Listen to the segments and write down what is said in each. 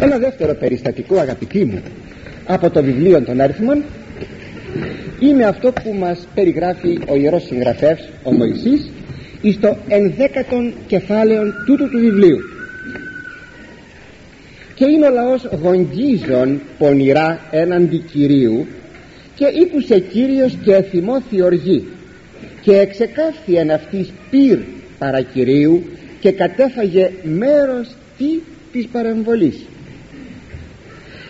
ένα δεύτερο περιστατικό αγαπητοί μου από το βιβλίο των αριθμών είναι αυτό που μας περιγράφει ο Ιερός Συγγραφεύς ο Μωυσής εις το ενδέκατον κεφάλαιο τούτου του βιβλίου. Και είναι ο λαός γογγίζων πονηρά έναντι Κυρίου και ήκουσε Κύριος και εθιμώθη οργή και εξεκάφθη εν αυτής πυρ παρακυρίου και κατέφαγε μέρος τι της παρεμβολής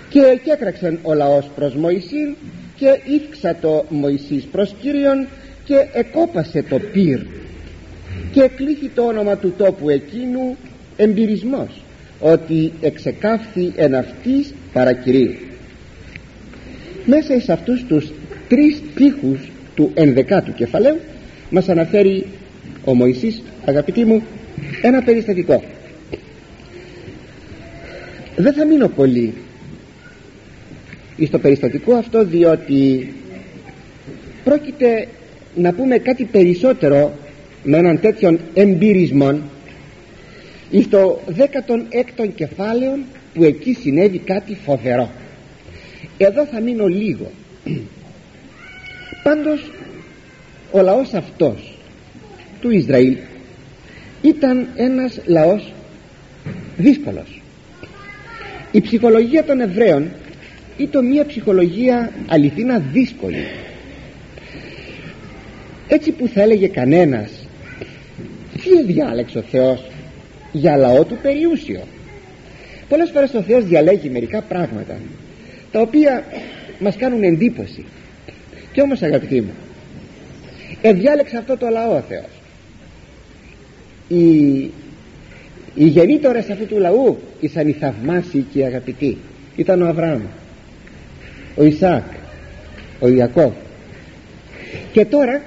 και εκέκραξαν ο λαός προς Μωυσήν και ύφξα το Μωυσής προς Κύριον και εκόπασε το πυρ. Και εκλήθη το όνομα του τόπου εκείνου εμπειρισμός ότι εξεκάφθη εν αυτής παρακυρίου. Μέσα εις αυτούς τους τρεις τείχους του ενδεκάτου κεφαλαίου μας αναφέρει ο Μωυσής αγαπητοί μου ένα περιστατικό. Δεν θα μείνω πολύ στο περιστατικό αυτό διότι πρόκειται να πούμε κάτι περισσότερο με έναν τέτοιον εμπειρισμό στο 16ο κεφάλαιο που εκεί συνέβη κάτι φοβερό. Εδώ θα μείνω λίγο. Πάντως ο λαός αυτός του Ισραήλ ήταν ένας λαός δύσκολος. Η ψυχολογία των Εβραίων ήταν μια ψυχολογία αληθίνα δύσκολη. Έτσι που θα έλεγε κανένας τι διάλεξε ο Θεός για λαό του περιούσιο πολλές φορές ο Θεός διαλέγει μερικά πράγματα τα οποία μας κάνουν εντύπωση. Και όμως αγαπητοί μου εδιάλεξε αυτό το λαό ο Θεός. Οι, οι γεννήτωρες αυτού του λαού ήσαν οι θαυμάσιοι και οι αγαπητοί. Ήταν ο Αβραάμ ο Ισάκ ο Ιακώβ. Και τώρα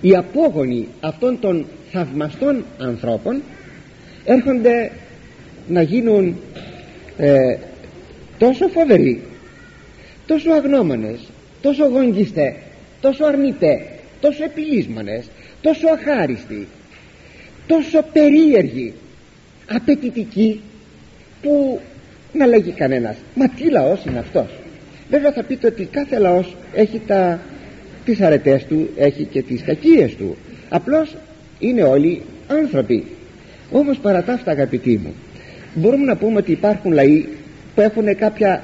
οι απόγονοι αυτών των θαυμαστών ανθρώπων έρχονται να γίνουν ε, τόσο φοβεροί τόσο αγνώμονες τόσο γονγκιστέ τόσο αρνητέ τόσο επιλύσμονες τόσο αχάριστοι τόσο περίεργοι απαιτητικοί που να λέγει κανένας μα τι λαός είναι αυτός βέβαια θα πείτε ότι κάθε λαός έχει τα, τις αρετές του έχει και τις κακίες του. Απλώς είναι όλοι άνθρωποι. Όμως παρά τα αυτά αγαπητοί μου μπορούμε να πούμε ότι υπάρχουν λαοί που έχουν κάποια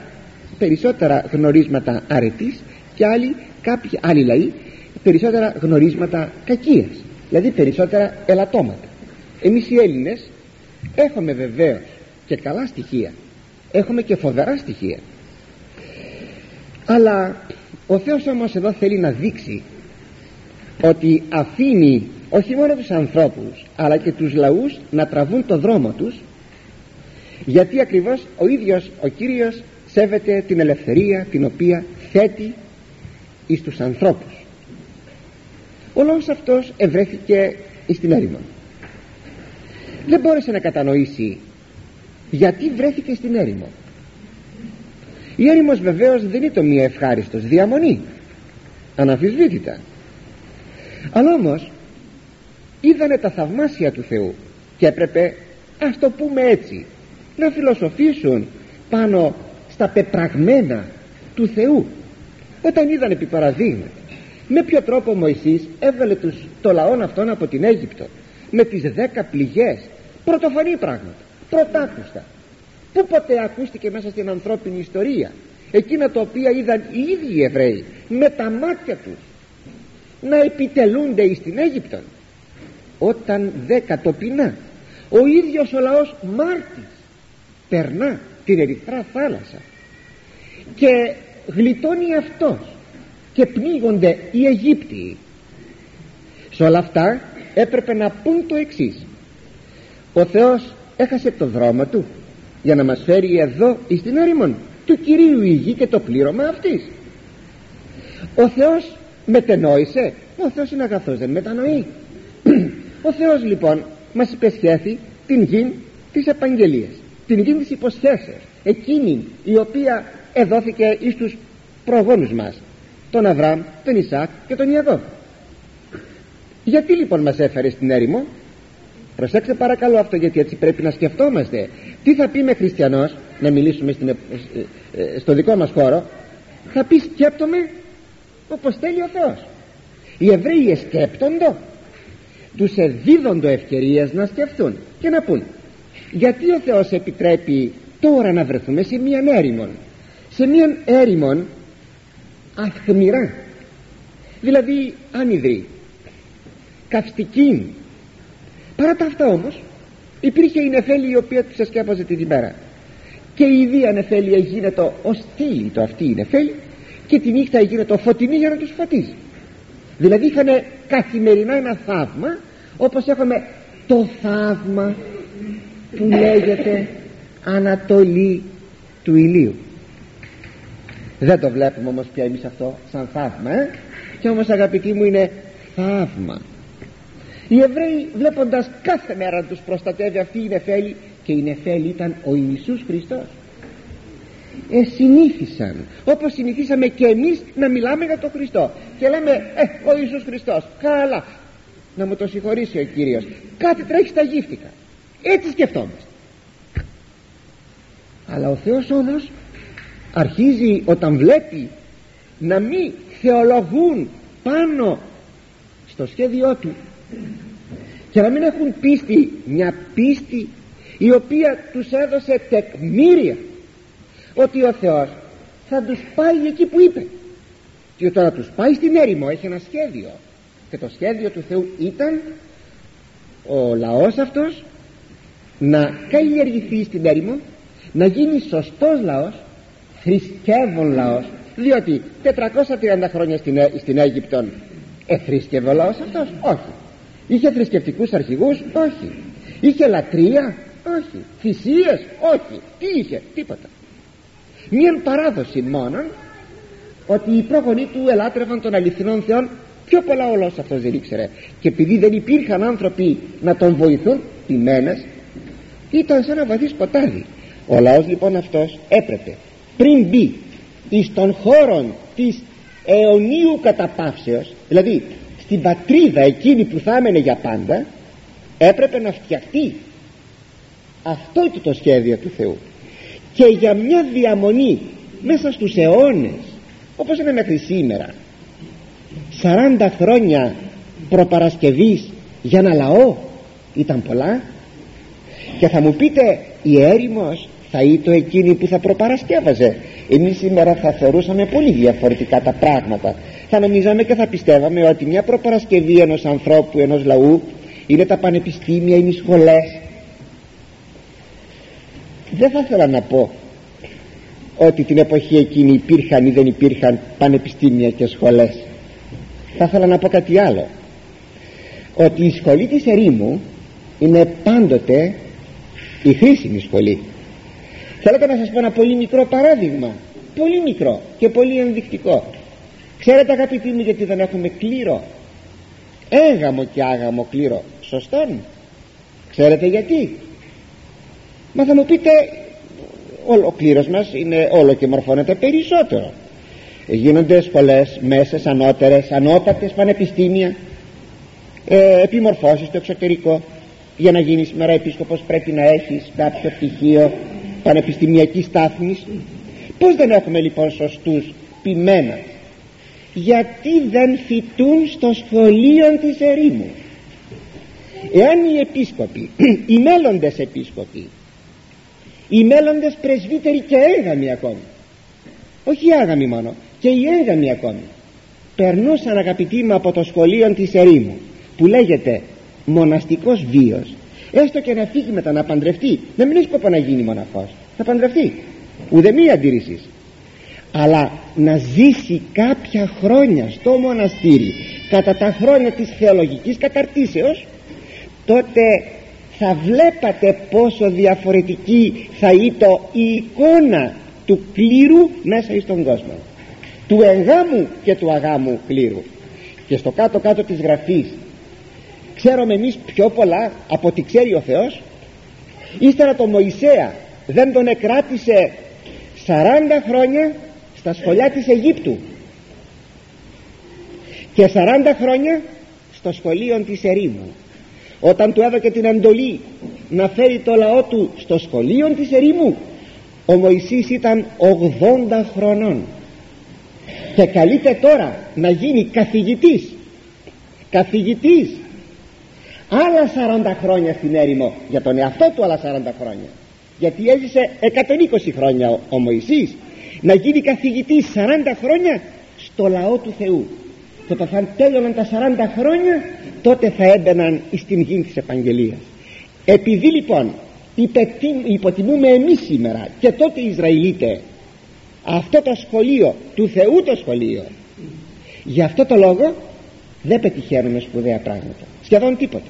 περισσότερα γνωρίσματα αρετής και άλλοι, κάποιοι άλλοι λαοί περισσότερα γνωρίσματα κακίας δηλαδή περισσότερα ελαττώματα. Εμείς οι Έλληνες έχουμε βεβαίως και καλά στοιχεία. Έχουμε και φοβερά στοιχεία αλλά ο Θεός όμως εδώ θέλει να δείξει ότι αφήνει όχι μόνο τους ανθρώπους αλλά και τους λαούς να τραβούν το δρόμο τους γιατί ακριβώς ο ίδιος ο Κύριος σέβεται την ελευθερία την οποία θέτει εις τους ανθρώπους. Ο λόγος αυτός ευρέθηκε εις την έρημο. Δεν μπόρεσε να κατανοήσει γιατί βρέθηκε στην έρημο η έρημος βεβαίως δεν είναι το μία ευχάριστος διαμονή. Αναμφισβήτητα. Αλλά όμως είδανε τα θαυμάσια του Θεού και έπρεπε ας το πούμε έτσι να φιλοσοφήσουν πάνω στα πεπραγμένα του Θεού. Όταν είδαν επί παραδείγμα με ποιο τρόπο ο Μωυσής έβγαλε τους, το λαό αυτόν από την Αίγυπτο με τις δέκα πληγές πρωτοφανή πράγματα πρωτάκουστα που ποτέ ακούστηκε μέσα στην ανθρώπινη ιστορία; Εκείνα τα οποία είδαν οι ίδιοι οι Εβραίοι με τα μάτια τους να επιτελούνται εις την Αίγυπτο όταν δε κατοπινά ο ίδιος ο λαός μάρτης περνά την ερυθρά θάλασσα και γλιτώνει αυτός και πνίγονται οι Αιγύπτιοι. Σε όλα αυτά έπρεπε να πούν το εξής. Ο Θεός έχασε το δρόμο του για να μας φέρει εδώ εις την έρημον του Κυρίου η γη και το πλήρωμα αυτής. Ο Θεός μετενόησε ο Θεός είναι αγαθός δεν μετανοεί. Ο Θεός λοιπόν μας υπεσχέθη την γη της επαγγελίας την γη της υποσχέσεως εκείνη η οποία εδόθηκε εις τους προγόνους μας τον Αβραάμ, τον Ισάκ και τον Ιακώβ. Γιατί λοιπόν μας έφερε στην έρημο; Προσέξτε παρακαλώ αυτό γιατί έτσι πρέπει να σκεφτόμαστε. Τι θα πει με χριστιανός να μιλήσουμε στην, ε, ε, στο δικό μας χώρο θα πει σκέπτομαι όπως θέλει ο Θεός. Οι Εβραίοι εσκέπτοντο τους εδίδοντο ευκαιρίες να σκεφτούν και να πούν γιατί ο Θεός επιτρέπει τώρα να βρεθούμε σε μια έρημον σε μια έρημον αχμηρά δηλαδή άνυδρη καυστική παρά τα αυτά όμως υπήρχε η νεφέλη η οποία τους εσκέπαζε την ημέρα. Και η ιδία νεφέλη γίνεται ως στήλη το αυτή η νεφέλη και τη νύχτα γίνεται φωτεινή για να τους φωτίζει. Δηλαδή είχαν καθημερινά ένα θαύμα όπως έχουμε το θαύμα που λέγεται ανατολή του ηλίου. Δεν το βλέπουμε όμως πια εμείς αυτό σαν θαύμα ε; και όμως αγαπητοί μου είναι θαύμα οι Εβραίοι βλέποντας κάθε μέρα να τους προστατεύει αυτή η νεφέλη και η νεφέλη ήταν ο Ιησούς Χριστός. Εσυνήθισαν όπως συνηθίσαμε και εμείς να μιλάμε για τον Χριστό. Και λέμε ε, ο Ιησούς Χριστός καλά να μου το συγχωρήσει ο Κύριος. Κάτι τρέχει στα γύφτικα έτσι σκεφτόμαστε αλλά ο Θεός όμως αρχίζει όταν βλέπει να μην θεολογούν πάνω στο σχέδιό του και να μην έχουν πίστη μια πίστη η οποία τους έδωσε τεκμήρια ότι ο Θεός θα τους πάει εκεί που είπε. Και τώρα τους πάει στην έρημο έχει ένα σχέδιο. Και το σχέδιο του Θεού ήταν ο λαός αυτός να καλλιεργηθεί στην έρημο να γίνει σωστός λαός θρησκεύων λαός. Διότι 430 χρόνια στην, στην Αίγυπτον εθρήσκευε ο λαός αυτός; Όχι είχε θρησκευτικούς αρχηγούς; Όχι. Είχε λατρεία; Όχι. Θυσίες; Όχι. Τι είχε; Τίποτα. Μια παράδοση μόνον ότι οι πρόγονοί του ελάτρευαν των αληθινών θεών πιο πολλά ο λαός αυτός δεν ήξερε. Και επειδή δεν υπήρχαν άνθρωποι να τον βοηθούν ποιμένες ήταν σαν ένα βαθύς σκοτάδι ο λαός λοιπόν αυτός έπρεπε πριν μπει εις των χώρων της αιωνίου καταπαύσεως δηλαδή στην πατρίδα εκείνη που θα έμενε για πάντα έπρεπε να φτιαχτεί. Αυτό ήταν το σχέδιο του Θεού. Και για μια διαμονή μέσα στους αιώνες όπως είναι μέχρι σήμερα 40 χρόνια προπαρασκευής για ένα λαό ήταν πολλά. Και θα μου πείτε η έρημος θα ήταν εκείνη που θα προπαρασκεύαζε εμείς σήμερα θα θεωρούσαμε πολύ διαφορετικά τα πράγματα. Θα νομίζαμε και θα πιστεύαμε ότι μια προπαρασκευή ενός ανθρώπου, ενός λαού είναι τα πανεπιστήμια, είναι οι σχολές δεν θα ήθελα να πω ότι την εποχή εκείνη υπήρχαν ή δεν υπήρχαν πανεπιστήμια και σχολές. Θα ήθελα να πω κάτι άλλο. Ότι η σχολή της ερήμου είναι πάντοτε η χρήσιμη σχολή θέλετε να σας πω ένα πολύ μικρό παράδειγμα. Πολύ μικρό και πολύ ενδεικτικό. Ξέρετε αγαπητοί μου γιατί δεν έχουμε κλήρο; Έγαμο και άγαμο κλήρο. Σωστόν; Ξέρετε γιατί; Μα θα μου πείτε ο κλήρος μας είναι όλο και μορφώνεται περισσότερο. Γίνονται σχολές μέσες, ανώτερες, ανώτατες πανεπιστήμια. Ε, επιμορφώσεις στο εξωτερικό. Για να γίνεις σήμερα επίσκοπος πρέπει να έχεις κάποιο πτυχίο πανεπιστημιακής στάθμης. Πως δεν έχουμε λοιπόν σωστούς ποιμένα γιατί δεν φοιτούν στο σχολείο της ερήμου; Εάν οι επίσκοποι οι μέλλοντες επίσκοποι οι μέλλοντες πρεσβύτεροι και έγαμοι ακόμη όχι άγαμοι μόνο και οι έγαμοι ακόμη περνούσαν αγαπητοί μου από το σχολείο της ερήμου που λέγεται μοναστικός βίος έστω και να φύγει μετά να παντρευτεί να μην έχει σκοπό να γίνει μοναχός. Θα παντρευτεί. Μία αντίρρησης. Αλλά να ζήσει κάποια χρόνια στο μοναστήρι κατά τα χρόνια της θεολογικής καταρτήσεως τότε θα βλέπατε πόσο διαφορετική θα ήταν η εικόνα του κλήρου μέσα στον κόσμο. Του εγάμου και του αγάμου κλήρου. Και στο κάτω κάτω της γραφής ξέρουμε εμείς πιο πολλά από ό,τι ξέρει ο Θεός. Ύστερα το Μωυσέα δεν τον εκράτησε 40 χρόνια στα σχολιά της Αιγύπτου και 40 χρόνια στο σχολείο της Ερήμου. Όταν του έδωκε την εντολή να φέρει το λαό του στο σχολείο της ερήμου ο Μωυσής ήταν 80 χρονών. Και καλείται τώρα να γίνει καθηγητής. Καθηγητής άλλα 40 χρόνια στην έρημο για τον εαυτό του άλλα 40 χρόνια. Γιατί έζησε 120 χρόνια ο, ο Μωυσής. Να γίνει καθηγητής 40 χρόνια στο λαό του Θεού. Και όταν τέλειωναν τα 40 χρόνια τότε θα έμπαιναν στην γη της Επαγγελίας. Επειδή λοιπόν υποτιμούμε εμείς σήμερα και τότε οι Ισραηλίτες αυτό το σχολείο του Θεού το σχολείο γι' αυτό το λόγο δεν πετυχαίνουμε σπουδαία πράγματα. Σχεδόν τίποτα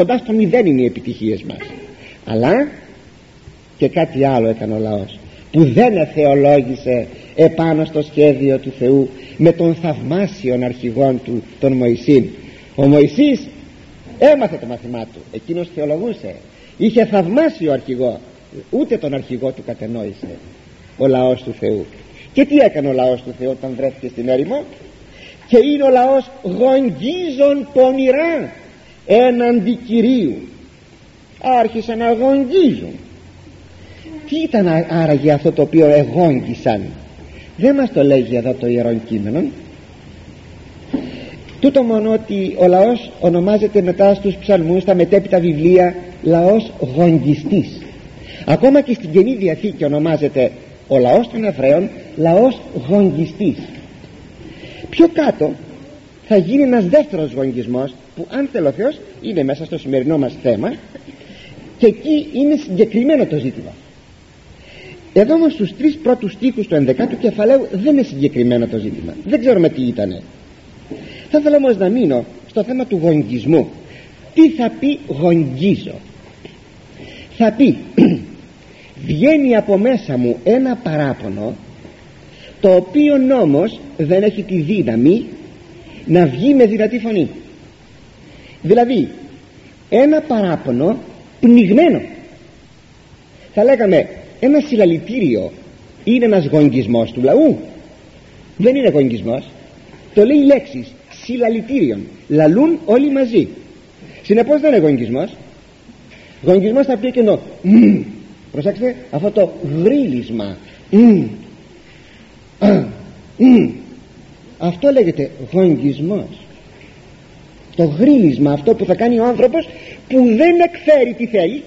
κοντά στο μηδέν είναι οι επιτυχίες μας. Αλλά και κάτι άλλο έκανε ο λαός που δεν εθεολόγησε επάνω στο σχέδιο του Θεού με τον θαυμάσιον αρχηγόν του τον Μωυσήν. Ο Μωυσής έμαθε το μαθημά του. Εκείνος θεολογούσε. Είχε θαυμάσιο αρχηγό. Ούτε τον αρχηγό του κατενόησε ο λαός του Θεού. Και τι έκανε ο λαός του Θεού όταν βρέθηκε στην έρημο; Και είναι ο λαός γογγίζων πονηρά έναντι Κυρίου. Άρχισαν να γογγίζουν τι ήταν άραγε αυτό το οποίο εγόγγισαν; Δεν μας το λέγει εδώ το Ιερό Κείμενο τούτο μόνο ότι ο λαός ονομάζεται μετά στους ψαλμούς στα μετέπειτα βιβλία λαός γογγιστής ακόμα και στην Καινή Διαθήκη ονομάζεται ο λαός των Εβραίων λαός γογγιστής πιο κάτω θα γίνει ένας δεύτερος γογγισμός που αν θέλω ο Θεός είναι μέσα στο σημερινό μας θέμα και εκεί είναι συγκεκριμένο το ζήτημα. Εδώ όμως στους τρεις πρώτους στίχους του 11ου κεφαλαίου δεν είναι συγκεκριμένο το ζήτημα. Δεν ξέρουμε τι ήτανε. Θα ήθελα όμως να μείνω στο θέμα του γογγισμού τι θα πει γογγίζω θα πει βγαίνει από μέσα μου ένα παράπονο το οποίο όμως δεν έχει τη δύναμη να βγει με δυνατή φωνή δηλαδή ένα παράπονο πνιγμένο. Θα λέγαμε ένα συλλαλητήριο είναι ένας γονγκισμός του λαού. Δεν είναι γονγκισμός. Το λέει λέξεις συλλαλητήριον. Λαλούν όλοι μαζί. Συνεπώς δεν είναι γονγκισμός. Γονγκισμός θα πει και ενώ προσέξτε αυτό το γρίλισμα αυτό λέγεται γονγκισμός το γρίλισμα αυτό που θα κάνει ο άνθρωπος που δεν εκφέρει τι θέλει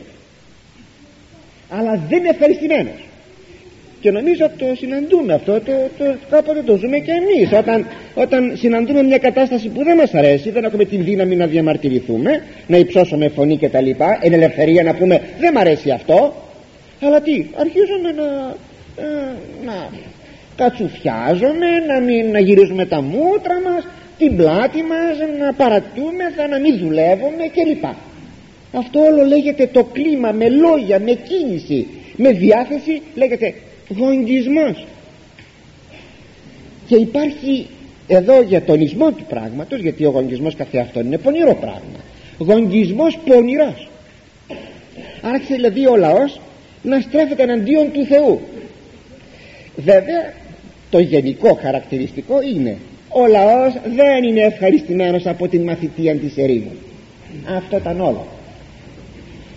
αλλά δεν είναι ευχαριστημένος. Και νομίζω το συναντούμε αυτό το, το, κάποτε το ζούμε και εμείς. Όταν, όταν συναντούμε μια κατάσταση που δεν μας αρέσει δεν έχουμε την δύναμη να διαμαρτυρηθούμε να υψώσουμε φωνή και τα λοιπά εν ελευθερία να πούμε δεν μ' αρέσει αυτό αλλά τι αρχίζουμε να, ε, να κατσουφιάζουμε να, μην, να γυρίζουμε τα μούτρα μας την πλάτη μας να παρατούμε θα να μην δουλεύουμε κλπ. Αυτό όλο λέγεται το κλίμα με λόγια, με κίνηση με διάθεση λέγεται γονγκισμός. Και υπάρχει εδώ για τονισμό του πράγματος γιατί ο γονγκισμός καθεαυτό είναι πονηρό πράγμα. Γονγκισμός πονηρός. Άρχισε δηλαδή ο λαός να στρέφεται εναντίον του Θεού. Βέβαια το γενικό χαρακτηριστικό είναι ο λαός δεν είναι ευχαριστημένος από την μαθητεία της ερήμου. Αυτό ήταν όλο.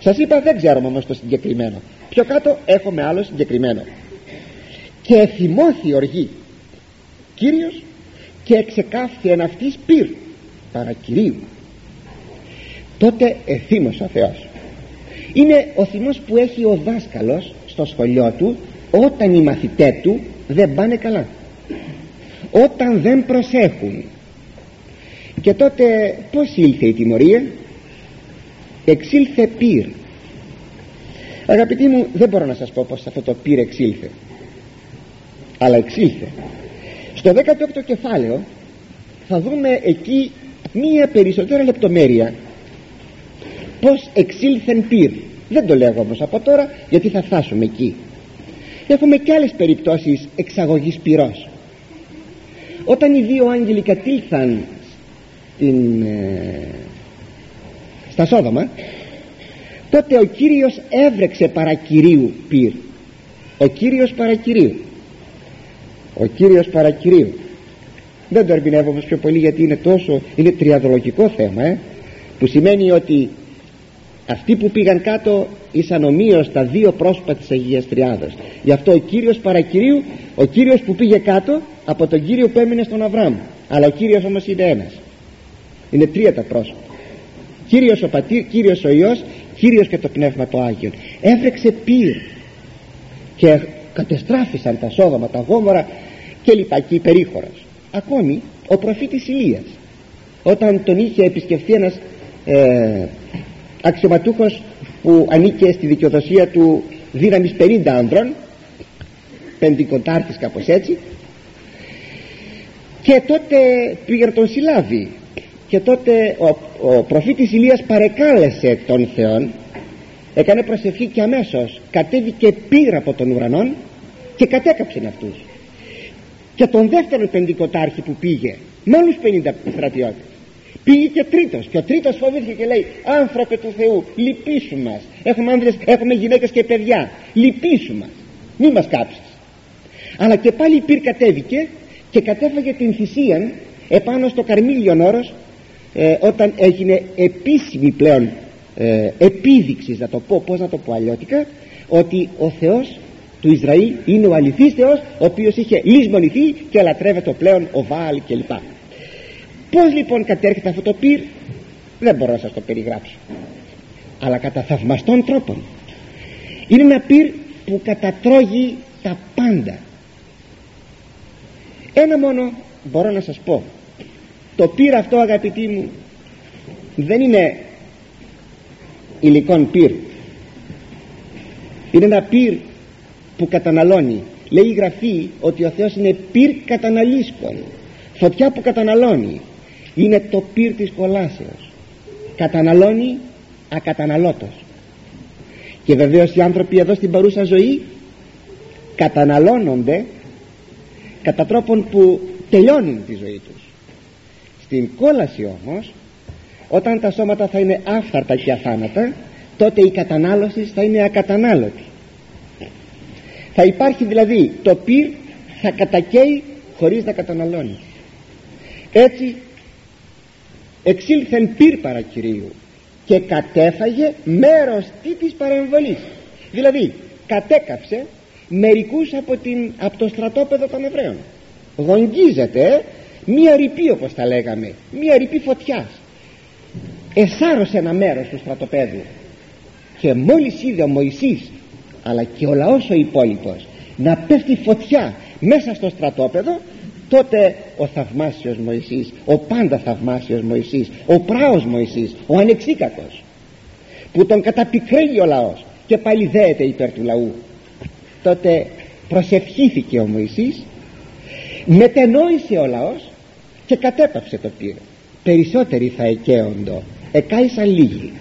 Σας είπα δεν ξέρουμε όμως το συγκεκριμένο. Πιο κάτω έχουμε άλλο συγκεκριμένο. Και θυμώθη οργή Κύριος και εξεκάφθη εν αυτής πυρ παρακυρίου τότε εθύμωσε ο Θεός. Είναι ο θυμός που έχει ο δάσκαλος στο σχολείο του όταν οι μαθητές του δεν πάνε καλά όταν δεν προσέχουν. Και τότε πως ήλθε η τιμωρία; Εξήλθε πυρ. Αγαπητοί μου δεν μπορώ να σας πω πως αυτό το πυρ εξήλθε. Αλλά εξήλθε. Στο 18ο κεφάλαιο θα δούμε εκεί μία περισσότερη λεπτομέρεια. Πως εξήλθεν πυρ. Δεν το λέγω όμως από τώρα γιατί θα φτάσουμε εκεί. Έχουμε και άλλες περιπτώσεις εξαγωγής πυρός όταν οι δύο άγγελοι κατήλθαν στην, ε, στα Σόδομα τότε ο Κύριος έβρεξε παρακυρίου πυρ. Ο Κύριος παρακυρίου. Ο Κύριος παρακυρίου. Δεν το ερμηνεύω όμως πιο πολύ γιατί είναι τόσο είναι τριαδολογικό θέμα ε, που σημαίνει ότι αυτοί που πήγαν κάτω ήσαν ομοίως τα δύο πρόσωπα της Αγίας Τριάδας. Γι' αυτό ο Κύριος παρακυρίου ο Κύριος που πήγε κάτω από τον Κύριο που έμεινε στον Αβραάμ. Αλλά ο Κύριος όμως είναι ένας. Είναι τρία τα πρόσωπα. Κύριος ο Πατήρ, Κύριος ο Υιός Κύριος και το Πνεύμα το Άγιον. Έβρεξε πύρ και κατεστράφησαν τα σόδομα, τα γόμορα και λοιπά και υπερήχωρας ακόμη ο προφήτης Ηλίας όταν τον είχε επισκεφθεί ένας ε, αξιωματούχος που ανήκε στη δικαιοδοσία του δύναμης 50 άνδρων πεντηκοντάρχης κάπως έτσι και τότε πήγε να τον συλλάβει και τότε ο, ο προφήτης Ηλίας παρεκάλεσε τον Θεόν έκανε προσευχή και αμέσως κατέβηκε πύρα από τον ουρανό και κατέκαψε αυτούς. Και τον δεύτερο πεντηκοτάρχη που πήγε με άλλους 50 στρατιώτες πήγε και τρίτος και ο τρίτος φοβήθηκε και λέει άνθρωπε του Θεού λυπήσου μας. Έχουμε άνδρες, έχουμε γυναίκες και παιδιά. Λυπήσου μας. Μη μας κάψεις αλλά και πάλι πυρ κατέβηκε και κατέφαγε την θυσία επάνω στο καρμίλιον όρος ε, όταν έγινε επίσημη πλέον ε, επίδειξη να το πω πως να το πω αλλιώτικα ότι ο Θεός του Ισραήλ είναι ο αληθής Θεός ο οποίος είχε λησμονηθεί και λατρεύεται πλέον ο Βάλ κλπ πως λοιπόν κατέρχεται αυτό το πυρ; Δεν μπορώ να σας το περιγράψω. Αλλά κατά θαυμαστών τρόπων είναι ένα πυρ που κατατρώγει τα πάντα. Ένα μόνο μπορώ να σας πω. Το πυρ αυτό αγαπητοί μου δεν είναι υλικών πυρ. Είναι ένα πυρ που καταναλώνει. Λέει η Γραφή ότι ο Θεός είναι πυρ καταναλύσκων. Φωτιά που καταναλώνει είναι το πυρ της κολάσεως καταναλώνει ακαταναλώτος και βεβαίως οι άνθρωποι εδώ στην παρούσα ζωή καταναλώνονται κατά τρόπον που τελειώνουν τη ζωή τους. Στην κόλαση όμως όταν τα σώματα θα είναι άφθαρτα και αθάνατα τότε η κατανάλωση θα είναι ακατανάλωτη. Θα υπάρχει δηλαδή το πυρ θα κατακαίει χωρίς να καταναλώνει. Έτσι εξήλθεν πυρ παρακυρίου και κατέφαγε μέρος τι της παρεμβολής δηλαδή κατέκαψε μερικούς από, την, από το στρατόπεδο των Εβραίων. Γονγκίζεται μία ρηπή όπως τα λέγαμε μία ρηπή φωτιάς. Εσάρωσε ένα μέρος του στρατοπέδου. Και μόλις είδε ο Μωυσής αλλά και ο λαός ο υπόλοιπος να πέφτει φωτιά μέσα στο στρατόπεδο τότε ο θαυμάσιος Μωυσής ο πάντα θαυμάσιος Μωυσής ο πράος Μωυσής ο ανεξίκακος που τον καταπικραίνει ο λαός και πάλι δέεται υπέρ του λαού. Τότε προσευχήθηκε ο Μωυσής μετενόησε ο λαός και κατέπαυσε το πύρο. Περισσότεροι θα εκαίοντο εκάησαν λίγοι.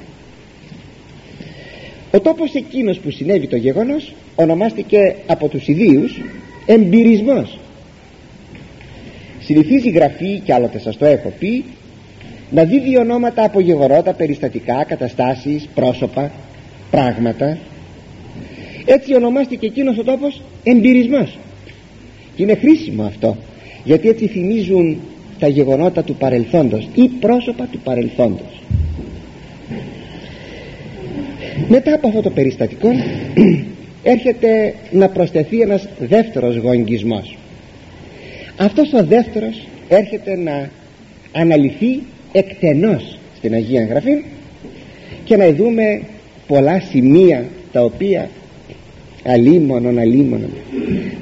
Ο τόπος εκείνος που συνέβη το γεγονός ονομάστηκε από τους ιδίους εμπειρισμός συνηθίζει η γραφή και άλλοτε σας το έχω πει να δίδει ονόματα από γεγονότα, περιστατικά, καταστάσεις, πρόσωπα, πράγματα. Έτσι ονομάστηκε εκείνος ο τόπος εμπειρισμός. Και είναι χρήσιμο αυτό γιατί έτσι θυμίζουν τα γεγονότα του παρελθόντος ή πρόσωπα του παρελθόντος. Μετά από αυτό το περιστατικό έρχεται να προσθεθεί ένας δεύτερος γονγκισμός αυτός ο δεύτερος έρχεται να αναλυθεί εκτενώς στην Αγία Γραφή και να δούμε πολλά σημεία τα οποία αλίμονον αλίμονον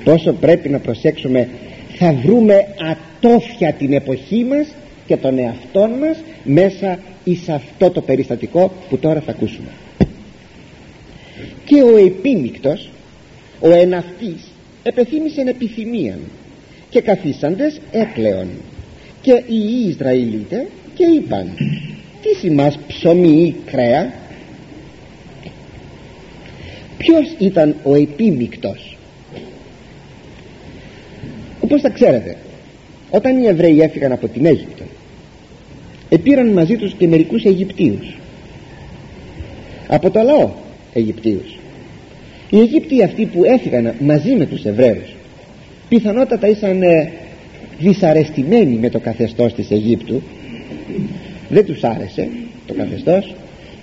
πόσο πρέπει να προσέξουμε. Θα βρούμε ατόφια την εποχή μας και τον εαυτό μας μέσα εις αυτό το περιστατικό που τώρα θα ακούσουμε. Και ο επίμικτος ο εναυτής επεθύμησε επιθυμίαν και καθίσαντες έκλεον και οι Ισραηλίτες και είπαν τι σημάς ψωμί ή κρέα; Ποιος ήταν ο επίμικτος όπως τα ξέρετε όταν οι Εβραίοι έφυγαν από την Αίγυπτο επήραν μαζί τους και μερικούς Αιγυπτίους. Από το λαό Αιγυπτίους. Οι Αιγύπτιοι αυτοί που έφυγαν μαζί με τους Εβραίους πιθανότατα ήσαν ε, δυσαρεστημένοι με το καθεστώς της Αιγύπτου. Δεν τους άρεσε το καθεστώς.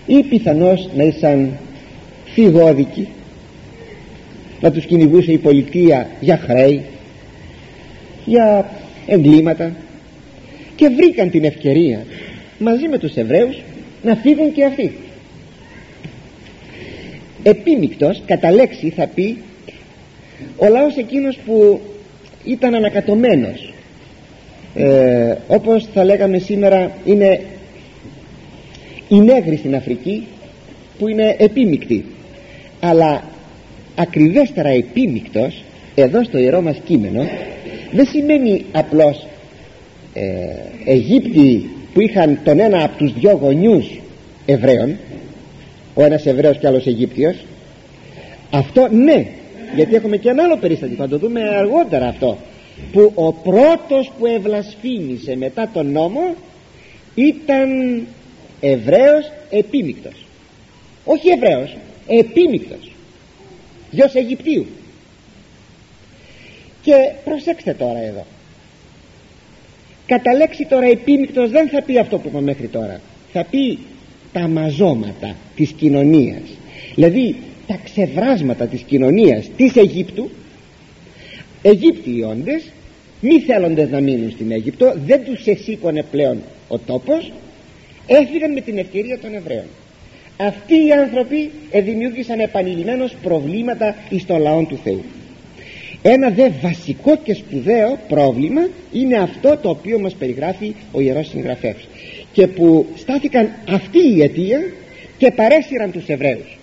Ή πιθανώς να ήσαν φυγόδικοι να τους κυνηγούσε η πολιτεία για χρέη για εγκλήματα. Και βρήκαν την ευκαιρία μαζί με τους Εβραίους να φύγουν και αυτοί. Επίμικτος κατά λέξη θα πει ο λαός εκείνος που ήταν ανακατωμένος. Ε, όπως θα λέγαμε σήμερα είναι οι νέγροι στην Αφρική που είναι επίμικτοι αλλά ακριβέστερα επίμικτος εδώ στο ιερό μας κείμενο δεν σημαίνει απλώς ε, Αιγύπτιοι που είχαν τον ένα από τους δυο γονιούς Εβραίων ο ένας Εβραίος και άλλος Αιγύπτιος αυτό ναι γιατί έχουμε και ένα άλλο περιστατικό θα το δούμε αργότερα αυτό που ο πρώτος που ευλασφήμισε μετά τον νόμο ήταν Εβραίος επίμικτος όχι Εβραίος επίμικτος γιος Αιγυπτίου. Και προσέξτε τώρα εδώ. Κατά λέξη τώρα επίμικτος δεν θα πει αυτό που είπαμε μέχρι τώρα. Θα πει τα μαζώματα της κοινωνίας. Δηλαδή τα ξεβράσματα της κοινωνίας της Αιγύπτου. Αιγύπτιοι όντες μη θέλοντες να μείνουν στην Αίγυπτο δεν τους εσήκωνε πλέον ο τόπος έφυγαν με την ευκαιρία των Εβραίων. Αυτοί οι άνθρωποι δημιούργησαν επανειλημμένως προβλήματα εις το λαό του Θεού. Ένα δε βασικό και σπουδαίο πρόβλημα είναι αυτό το οποίο μας περιγράφει ο Ιερός Συγγραφέας. Και που στάθηκαν αυτή η αιτία και παρέσυραν τους Εβραίους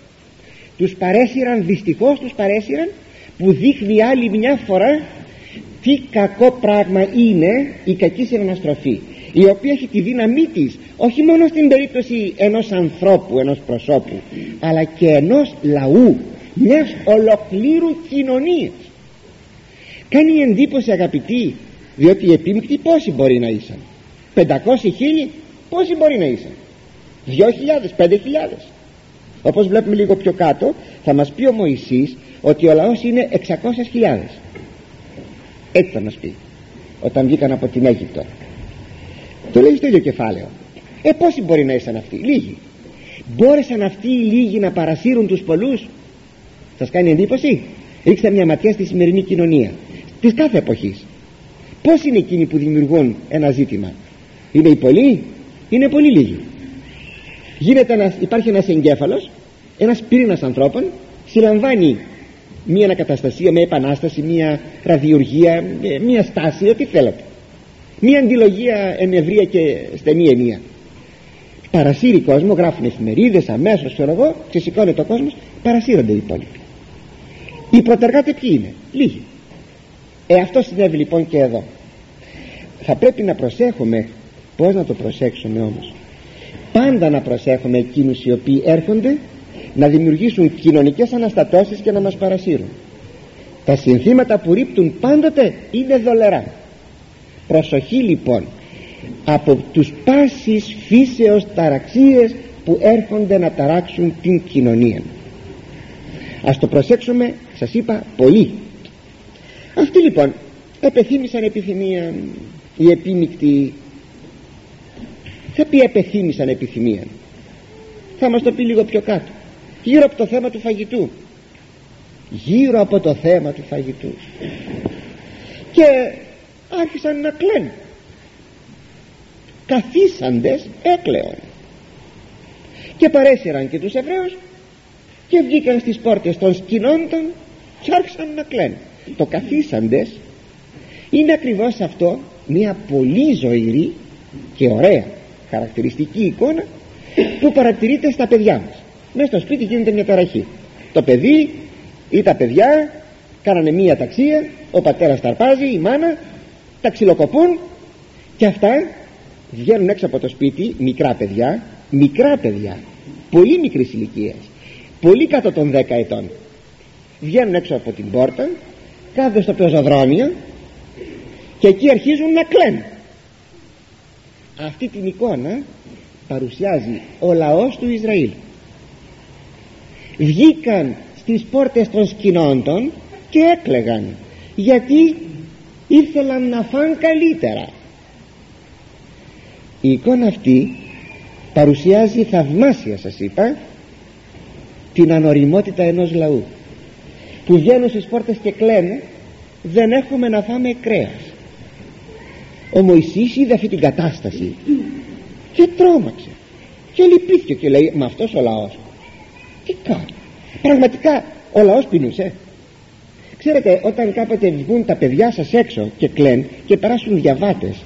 τους παρέσυραν δυστυχώς τους παρέσυραν που δείχνει άλλη μια φορά τι κακό πράγμα είναι η κακή συναναστροφή η οποία έχει τη δύναμή της όχι μόνο στην περίπτωση ενός ανθρώπου, ενός προσώπου αλλά και ενός λαού μιας ολοκλήρου κοινωνίας. Κάνει εντύπωση αγαπητοί διότι οι επίμικτοι πόσοι μπορεί να ήσαν; 500 χίλιοι πόσοι μπορεί να ήσαν; 2.000, 5.000 όπως βλέπουμε λίγο πιο κάτω θα μας πει ο Μωυσής ότι ο λαός είναι 600.000 έτσι θα μας πει όταν βγήκαν από την Αίγυπτο. Το λέει στο ίδιο κεφάλαιο ε πόσοι μπορεί να ήσαν αυτοί λίγοι. Μπόρεσαν αυτοί οι λίγοι να παρασύρουν τους πολλούς. Σας κάνει εντύπωση; Ρίξτε μια ματιά στη σημερινή κοινωνία της κάθε εποχής. Πως είναι εκείνοι που δημιουργούν ένα ζήτημα; Είναι οι πολλοί είναι πολύ λίγοι. Γίνεται ένας, υπάρχει ένας εγκέφαλος ένας πύρινας ανθρώπων συλλαμβάνει μία ανακαταστασία, μία επανάσταση, μία ραδιοργία, μία στάση, ό,τι θέλετε μία αντιλογία εν ευρεία και στενή ενία. Παρασύρει κόσμο, γράφουν εφημερίδες αμέσως ξέρω εγώ και σηκώνει το κόσμος παρασύρονται οι υπόλοιποι. Οι πρωτεργάτες ποιοι είναι, λίγοι. Ε αυτό συνέβη λοιπόν και εδώ. Θα πρέπει να προσέχουμε πως να το προσέξουμε όμως. Πάντα να προσέχουμε εκείνους οι οποίοι έρχονται να δημιουργήσουν κοινωνικές αναστατώσεις και να μας παρασύρουν. Τα συνθήματα που ρίπτουν πάντοτε είναι δολερά. Προσοχή λοιπόν από τους πάσης φύσεως ταραξίες που έρχονται να ταράξουν την κοινωνία. Ας το προσέξουμε σας είπα πολύ. Αυτοί λοιπόν επεθύμησαν επιθυμία οι επίμικτοι θα πει επεθύμησαν επιθυμία; Θα μας το πει λίγο πιο κάτω γύρω από το θέμα του φαγητού. Γύρω από το θέμα του φαγητού. Και άρχισαν να κλαίνουν καθίσαντες έκλαιον και παρέσυραν και τους Εβραίους και βγήκαν στις πόρτες των σκηνόντων και άρχισαν να κλαίνουν το καθίσαντες είναι ακριβώς αυτό μια πολύ ζωηρή και ωραία χαρακτηριστική εικόνα που παρατηρείται στα παιδιά μας μέσα στο σπίτι γίνεται μια ταραχή το παιδί ή τα παιδιά κάνανε μία ταξία ο πατέρας ταρπάζει, η μάνα τα ξυλοκοπούν και αυτά βγαίνουν έξω από το σπίτι μικρά παιδιά μικρά παιδιά πολύ μικρής ηλικίας, πολύ κάτω των 10 ετών. Βγαίνουν έξω από την πόρτα κάθονται στο πεζοδρόμιο και εκεί αρχίζουν να κλαίνουν. Αυτή την εικόνα παρουσιάζει ο λαός του Ισραήλ βγήκαν στις πόρτες των σκηνόντων και έκλεγαν γιατί ήθελαν να φαν καλύτερα. Η εικόνα αυτή παρουσιάζει θαυμάσια σας είπα την ανοριμότητα ενός λαού που βγαίνουν στις πόρτες και κλαίνε δεν έχουμε να φάμε κρέας ο Μωυσής είδε αυτή την κατάσταση και τρόμαξε και λυπήθηκε και λέει μα αυτός ο λαός τι κάνει πραγματικά ο λαός πεινούσε ξέρετε όταν κάποτε βγουν τα παιδιά σας έξω και κλαίνουν και περάσουν διαβάτες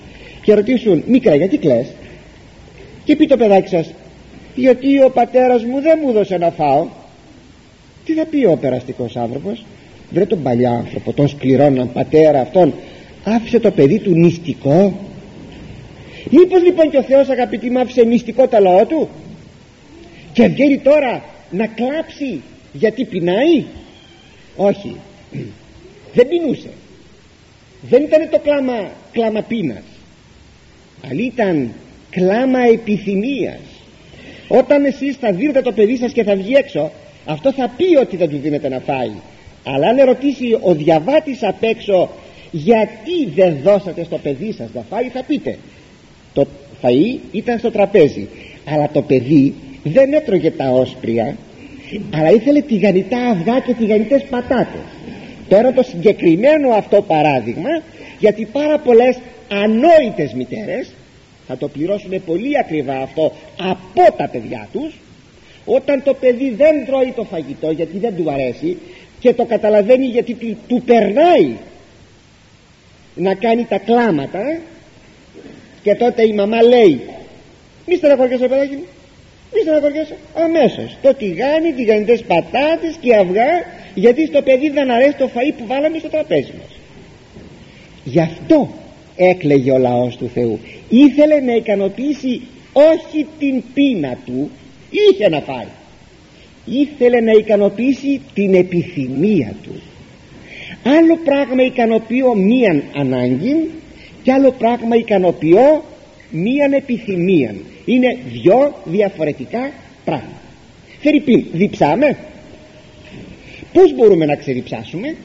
και ρωτήσουν μικρά γιατί κλαις; Και πει το παιδάκι σας γιατί ο πατέρας μου δεν μου έδωσε να φάω τι θα πει ο περαστικός άνθρωπος; Δεν τον παλιά άνθρωπο τον σκληρώναν πατέρα αυτόν άφησε το παιδί του νηστικό μήπως λοιπόν και ο Θεός αγαπητοί μου άφησε νηστικό το λαό του; Και βγαίνει τώρα να κλάψει γιατί πεινάει; Όχι. Δεν πεινούσε. Δεν ήταν το κλάμα κλάμα πείνας. Αλλά ήταν κλάμα επιθυμίας. Όταν εσείς θα δίνετε το παιδί σας και θα βγει έξω αυτό θα πει ότι δεν του δίνετε να φάει. Αλλά αν ρωτήσει ο διαβάτης απ' έξω γιατί δεν δώσατε στο παιδί σας να φάει θα πείτε το φαΐ ήταν στο τραπέζι αλλά το παιδί δεν έτρωγε τα όσπρια αλλά ήθελε τηγανιτά αυγά και τηγανιτές πατάτες. Τώρα το συγκεκριμένο αυτό παράδειγμα γιατί πάρα πολλές ανόητες μητέρες θα το πληρώσουν πολύ ακριβά αυτό από τα παιδιά τους όταν το παιδί δεν τρώει το φαγητό γιατί δεν του αρέσει και το καταλαβαίνει γιατί του, του περνάει να κάνει τα κλάματα και τότε η μαμά λέει μη στεναχωριέσαι παιδάκι μου μη στεναχωριέσαι αμέσως. Το τηγάνι, τηγανιτές πατάτες και αυγά γιατί στο παιδί δεν αρέσει το φαΐ που βάλαμε στο τραπέζι μας. Γι' αυτό έκλαιγε ο λαός του Θεού. Ήθελε να ικανοποιήσει όχι την πείνα του είχε να φάει ήθελε να ικανοποιήσει την επιθυμία του. Άλλο πράγμα ικανοποιώ μίαν ανάγκη και άλλο πράγμα ικανοποιώ μίαν επιθυμία είναι δυο διαφορετικά πράγματα. Φερρυπίν, διψάμε. Πως μπορούμε να ξεδιψάσουμε;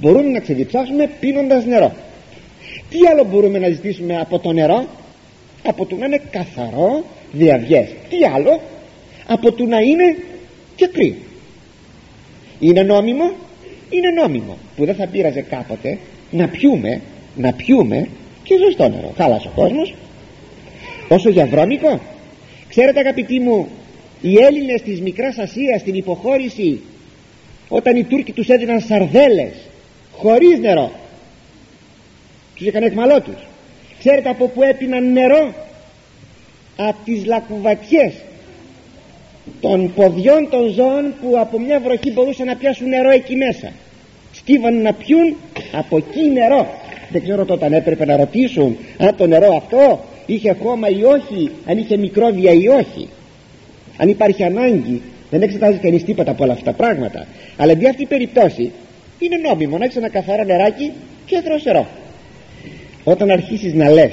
Μπορούμε να ξεδιψάσουμε πίνοντας νερό. Τι άλλο μπορούμε να ζητήσουμε από το νερό; Από το να είναι καθαρό διαβιές τι άλλο; Από το να είναι και κρύο είναι νόμιμο; Είναι νόμιμο. Που δεν θα πείραζε κάποτε να πιούμε να πιούμε και ζωστό νερό. Χάλασε ο κόσμος όσο για βρώμικο ξέρετε αγαπητοί μου οι Έλληνες της Μικράς Ασίας στην υποχώρηση όταν οι Τούρκοι τους έδιναν σαρδέλες χωρίς νερό τους είχαν εκμαλό τους ξέρετε από που έπιναν νερό; Από τις λακκουβατιές των ποδιών των ζώων που από μια βροχή μπορούσαν να πιάσουν νερό εκεί μέσα. Στίβαν να πιούν από εκεί νερό. Δεν ξέρω τότε αν έπρεπε να ρωτήσουν αν το νερό αυτό είχε χώμα ή όχι αν είχε μικρόβια ή όχι. Αν υπάρχει ανάγκη δεν εξετάζει κανείς τίποτα από όλα αυτά τα πράγματα. Αλλά για αυτή η περιπτώση είναι νόμιμο να έχεις ένα καθαρό νεράκι και δροσερό όταν αρχίσεις να λες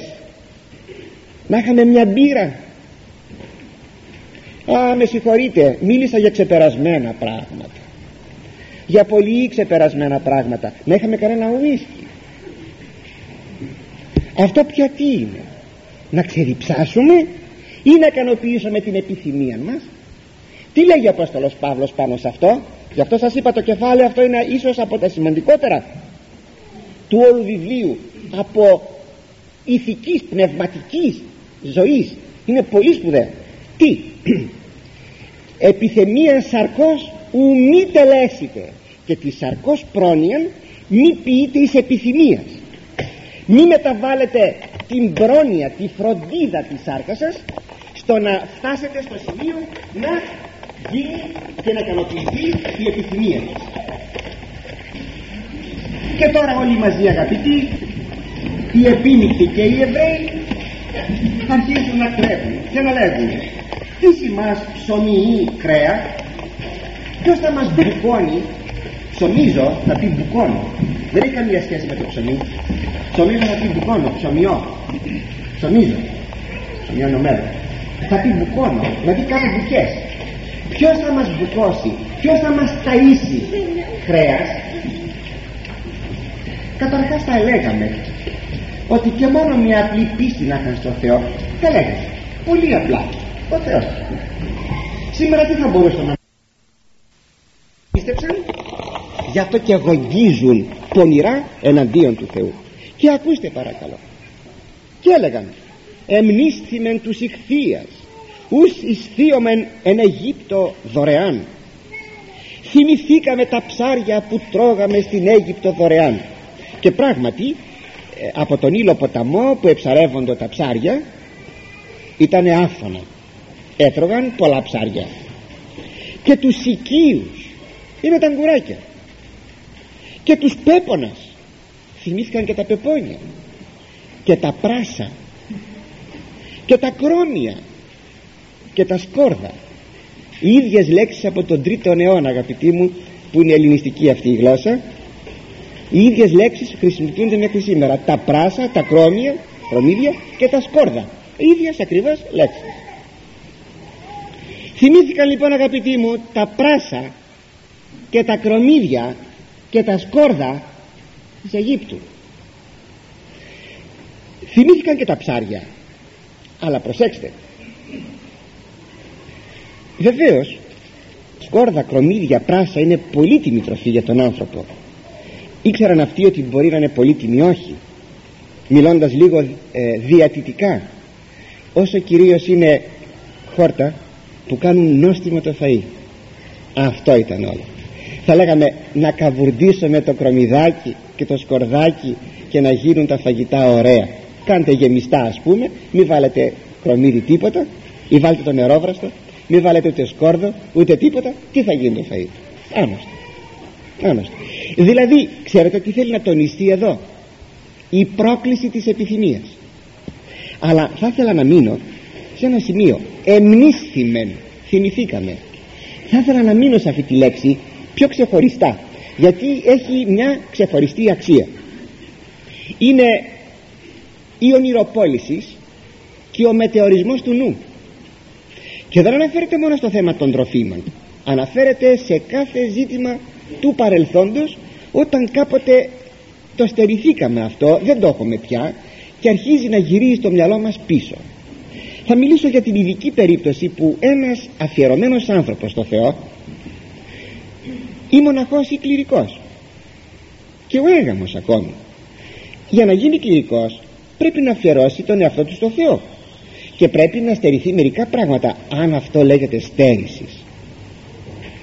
να είχαμε μια μπύρα α με συγχωρείτε μίλησα για ξεπερασμένα πράγματα για πολύ ξεπερασμένα πράγματα. Να είχαμε κανένα ουίσκι αυτό πια τι είναι; Να ξεριψάσουμε ή να ικανοποιήσουμε την επιθυμία μας. Τι λέγει ο Απόστολος Παύλος πάνω σε αυτό; Γι' αυτό σας είπα το κεφάλαιο αυτό είναι ίσως από τα σημαντικότερα του όλου βιβλίου από ηθικής πνευματικής ζωής. Είναι πολύ σπουδαίο. Τι; Επιθεμία σαρκός ου μη τελέσετε και τη σαρκός πρόνοιαν μη ποιείτε εις επιθυμίας. Μη μεταβάλλετε την πρόνοια, τη φροντίδα της σάρκας σας στο να φτάσετε στο σημείο να γίνει και να ικανοποιηθεί η επιθυμία της και τώρα όλοι μαζί αγαπητοί οι επίνικτοι και οι Εβραίοι αρχίζουν να τρέχουν και να λέγουν τι μας ψωμί κρέα ποιος θα μας μπουκώνει ψωμίζω θα πει μπουκώνω. Δεν έχει καμία σχέση με το ψωμί. Ψωμίζω θα πει μπουκώνω ψωμιώ ψωμίζω. Ψωμιώ νομέρο θα πει μπουκώνω δηλαδή κάνω μπουκές. Ποιος θα μας μπουκώσει ποιος θα μας ταΐσει κρέας καταρχάς θα λέγαμε ότι και μόνο μια απλή πίστη να είχαν στο Θεό. Δεν λέγανε πολύ απλά. Ο Θεός. Σήμερα τι θα μπορούσε να πίστεψαν; Γι' αυτό και αγωνίζουν πονηρά εναντίον του Θεού. Και ακούστε παρακαλώ. Και έλεγαν εμνίσθημεν τους ηχθείας ους εισθείωμεν εν Αιγύπτο δωρεάν. Θυμηθήκαμε τα ψάρια που τρώγαμε στην Αίγυπτο δωρεάν και πράγματι ε, από τον ήλο ποταμό που εψαρεύονται τα ψάρια ήταν άφθονα έτρωγαν πολλά ψάρια. Και τους οικείους. Είναι τα αγκουράκια και τους πέπονας. Θυμήθηκαν και τα πεπόνια. Και τα πράσα. Και τα κρόνια. Και τα σκόρδα. Οι ίδιες λέξεις από τον 3ο αιώνα αγαπητοί μου που είναι ελληνιστική αυτή η γλώσσα. Οι ίδιες λέξεις χρησιμοποιούνται μέχρι σήμερα. Τα πράσα, τα κρόμια, κρομίδια και τα σκόρδα. Οι ίδιες ακριβώς λέξεις. Θυμήθηκαν λοιπόν αγαπητοί μου τα πράσα και τα κρομίδια και τα σκόρδα της Αιγύπτου. Θυμήθηκαν και τα ψάρια. Αλλά προσέξτε. Βεβαίως σκόρδα, κρομίδια, πράσα είναι πολύτιμη τροφή για τον άνθρωπο. Ήξεραν αυτοί ότι μπορεί να είναι πολύτιμη όχι. Μιλώντας λίγο ε, διατητικά όσο κυρίως είναι χόρτα που κάνουν νόστιμο το φαΐ αυτό ήταν όλο θα λέγαμε να καβουρντίσουμε το κρομιδάκι και το σκορδάκι και να γίνουν τα φαγητά ωραία. Κάντε γεμιστά ας πούμε. Μην βάλετε κρομίδι τίποτα ή βάλτε το νερόβραστο. Μην βάλετε ούτε σκόρδο ούτε τίποτα. Τι θα γίνει το φαΐ άνωστο άνωστο δηλαδή ξέρετε τι θέλει να τονιστεί εδώ; Η πρόκληση της επιθυμίας. Αλλά θα ήθελα να μείνω σε ένα σημείο εμνίσθημεν θυμηθήκαμε. Θα ήθελα να μείνω σε αυτή τη λέξη πιο ξεχωριστά γιατί έχει μια ξεχωριστή αξία. Είναι η ονειροπόλησης και ο μετεωρισμός του νου. Και δεν αναφέρεται μόνο στο θέμα των τροφίμων. Αναφέρεται σε κάθε ζήτημα του παρελθόντος όταν κάποτε το στερηθήκαμε αυτό δεν το έχουμε πια και αρχίζει να γυρίζει το μυαλό μας πίσω. Θα μιλήσω για την ειδική περίπτωση που ένας αφιερωμένος άνθρωπος στο Θεό ή μοναχός ή κληρικός. Και ο έγαμος ακόμη. Για να γίνει κληρικός πρέπει να αφιερώσει τον εαυτό του στο Θεό. Και πρέπει να στερηθεί μερικά πράγματα αν αυτό λέγεται στέρησης.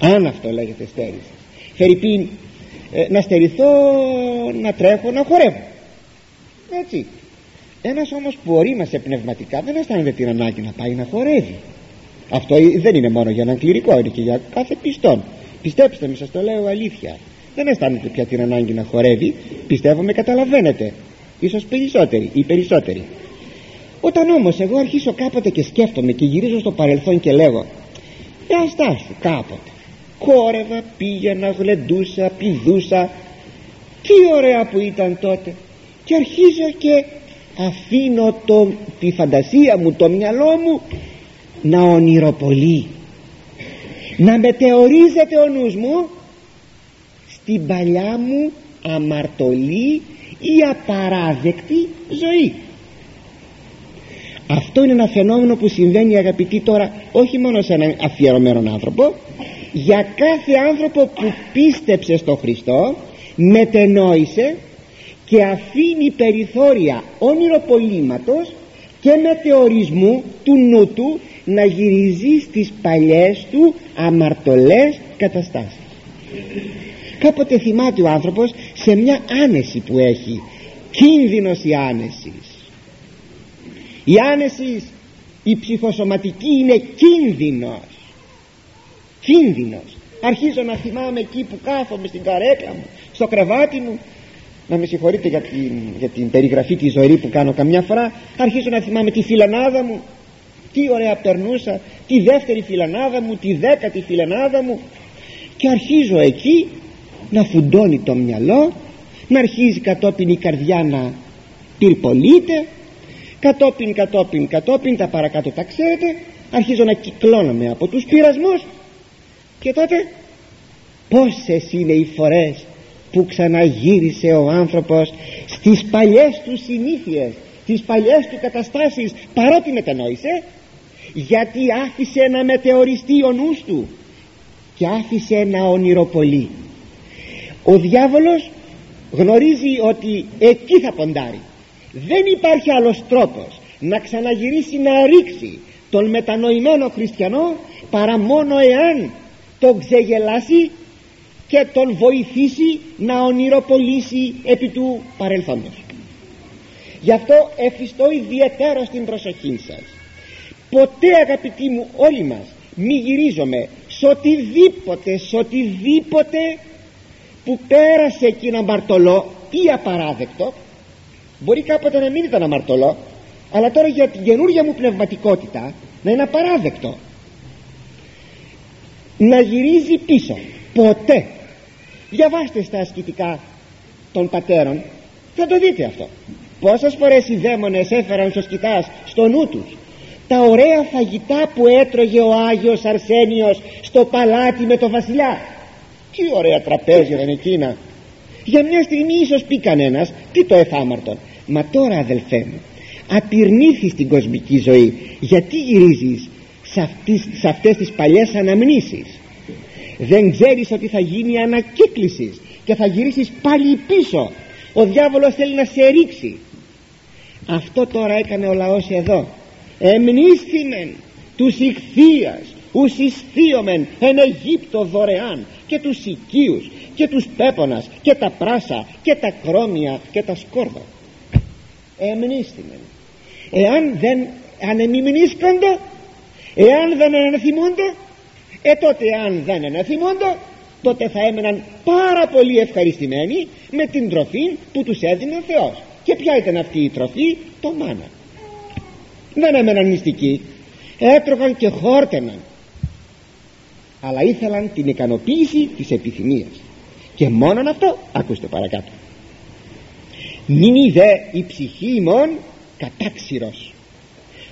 Αν αυτό λέγεται στέρησης. Φερρυπίν ε, να στερηθώ να τρέχω να χορεύω. Έτσι. Ένας όμως που ορίμασε πνευματικά δεν αισθάνεται την ανάγκη να πάει να χορεύει. Αυτό δεν είναι μόνο για έναν κληρικό είναι και για κάθε πιστόν πιστέψτε με σας το λέω αλήθεια. Δεν αισθάνεται πια την ανάγκη να χορεύει. Πιστεύω με καταλαβαίνετε. Ίσως περισσότεροι ή περισσότεροι. Όταν όμως εγώ αρχίσω κάποτε και σκέφτομαι και γυρίζω στο παρελθόν και λέγω για στάσου κάποτε. Χόρευα, πήγαινα, γλεντούσα, πηδούσα. Τι ωραία που ήταν τότε και αρχίζω και αφήνω το, τη φαντασία μου, το μυαλό μου να ονειροπολεί να μετεωρίζεται ο νους μου; Στην παλιά μου αμαρτωλή ή απαράδεκτη ζωή. Αυτό είναι ένα φαινόμενο που συμβαίνει αγαπητοί τώρα όχι μόνο σε έναν αφιερωμένο άνθρωπο για κάθε άνθρωπο που πίστεψε στο Χριστό μετενόησε και αφήνει περιθώρια όνειροπολίματος και μετεωρισμού του νου του να γυρίζει στις παλιές του αμαρτωλές καταστάσεις. Κάποτε θυμάται ο άνθρωπος σε μια άνεση που έχει κίνδυνος η άνεσης. Η άνεσης η ψυχοσωματική είναι κίνδυνος. Κίνδυνος. Αρχίζω να θυμάμαι εκεί που κάθομαι στην καρέκλα μου στο κρεβάτι μου. Να με συγχωρείτε για την, για την περιγραφή της ζωή που κάνω καμιά φορά. Αρχίζω να θυμάμαι τη φιλανάδα μου τι ωραία περνούσα τη δεύτερη φιλανάδα μου τη δέκατη φιλανάδα μου. Και αρχίζω εκεί να φουντώνει το μυαλό να αρχίζει κατόπιν η καρδιά να πυρπολείται κατόπιν κατόπιν κατόπιν τα παρακάτω τα ξέρετε αρχίζω να κυκλώνομαι από τους πειρασμούς. Και τότε πόσες είναι οι φορές που ξαναγύρισε ο άνθρωπος στις παλιές του συνήθειες στις παλιές του καταστάσεις παρότι μετανόησε γιατί άφησε να μετεωριστεί ο νους του και άφησε να ονειροπολεί. Ο διάβολος γνωρίζει ότι εκεί θα ποντάρει. Δεν υπάρχει άλλος τρόπος να ξαναγυρίσει να ρίξει τον μετανοημένο χριστιανό παρά μόνο εάν τον ξεγελάσει και τον βοηθήσει να ονειροπολίσει επί του παρελθόντος. Γι' αυτό εφιστώ ιδιαίτερο στην προσοχή σας ποτέ αγαπητοί μου όλοι μας μη γυρίζομαι σ' οτιδήποτε, σ' οτιδήποτε που πέρασε εκείνο αμαρτωλό ή απαράδεκτο. Μπορεί κάποτε να μην ήταν αμαρτωλό αλλά τώρα για την καινούργια μου πνευματικότητα να είναι απαράδεκτο. Να γυρίζει πίσω. Ποτέ. Διαβάστε στα ασκητικά των πατέρων. Θα το δείτε αυτό. Πόσες φορές οι δαίμονες έφεραν στο σκητάς στο νου τους τα ωραία φαγητά που έτρωγε ο Άγιος Αρσένιος στο παλάτι με το βασιλιά. Τι ωραία τραπέζια ήταν εκείνα για μια στιγμή ίσως πει κανένας τι το εφάμαρτον. Μα τώρα αδελφέ μου απειρνήθη την κοσμική ζωή. Γιατί γυρίζεις σε, αυτές, σε αυτές τις παλιές αναμνήσεις; Δεν ξέρεις ότι θα γίνει ανακύκληση και θα γυρίσεις πάλι πίσω. Ο διάβολος θέλει να σε ρίξει. Αυτό τώρα έκανε ο λαός εδώ εμνήσθημεν τους ηχθείας ους εισθείομεν εν Αιγύπτο δωρεάν και τους οικείους και τους πέπονας και τα πράσα και τα κρόμια και τα σκόρδα. Εμνήσθημεν εάν δεν ανεμιμνήσκοντο εάν δεν αναθυμούντο ε τότε αν δεν αναθυμούντο τότε θα έμεναν πάρα πολύ ευχαριστημένοι με την τροφή που τους έδινε ο Θεός. Και ποια ήταν αυτή η τροφή; Το μάνα δεν έμεναν μυστικοί έτρωγαν και χόρτεναν. Αλλά ήθελαν την ικανοποίηση της επιθυμίας. Και μόνον αυτό ακούστε παρακάτω. Μην είδε η ψυχή ημών κατάξυρος.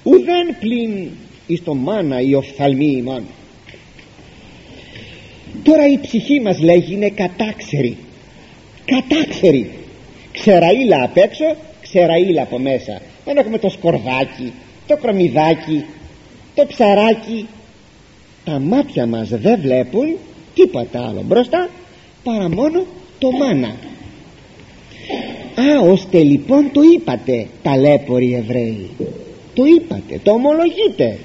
Ουδέν πλην εις το μάνα η οφθαλμή ημών τώρα η ψυχή μας λέγει είναι κατάξερη. Κατάξερη. Ξεραίλα απ' έξω ξεραίλα από μέσα. Δεν έχουμε το σκορδάκι το κρομιδάκι το ψαράκι. Τα μάτια μας δεν βλέπουν τίποτα άλλο μπροστά παρά μόνο το μάνα. Α ώστε λοιπόν το είπατε ταλέποροι Εβραίοι. Το είπατε, το ομολογείτε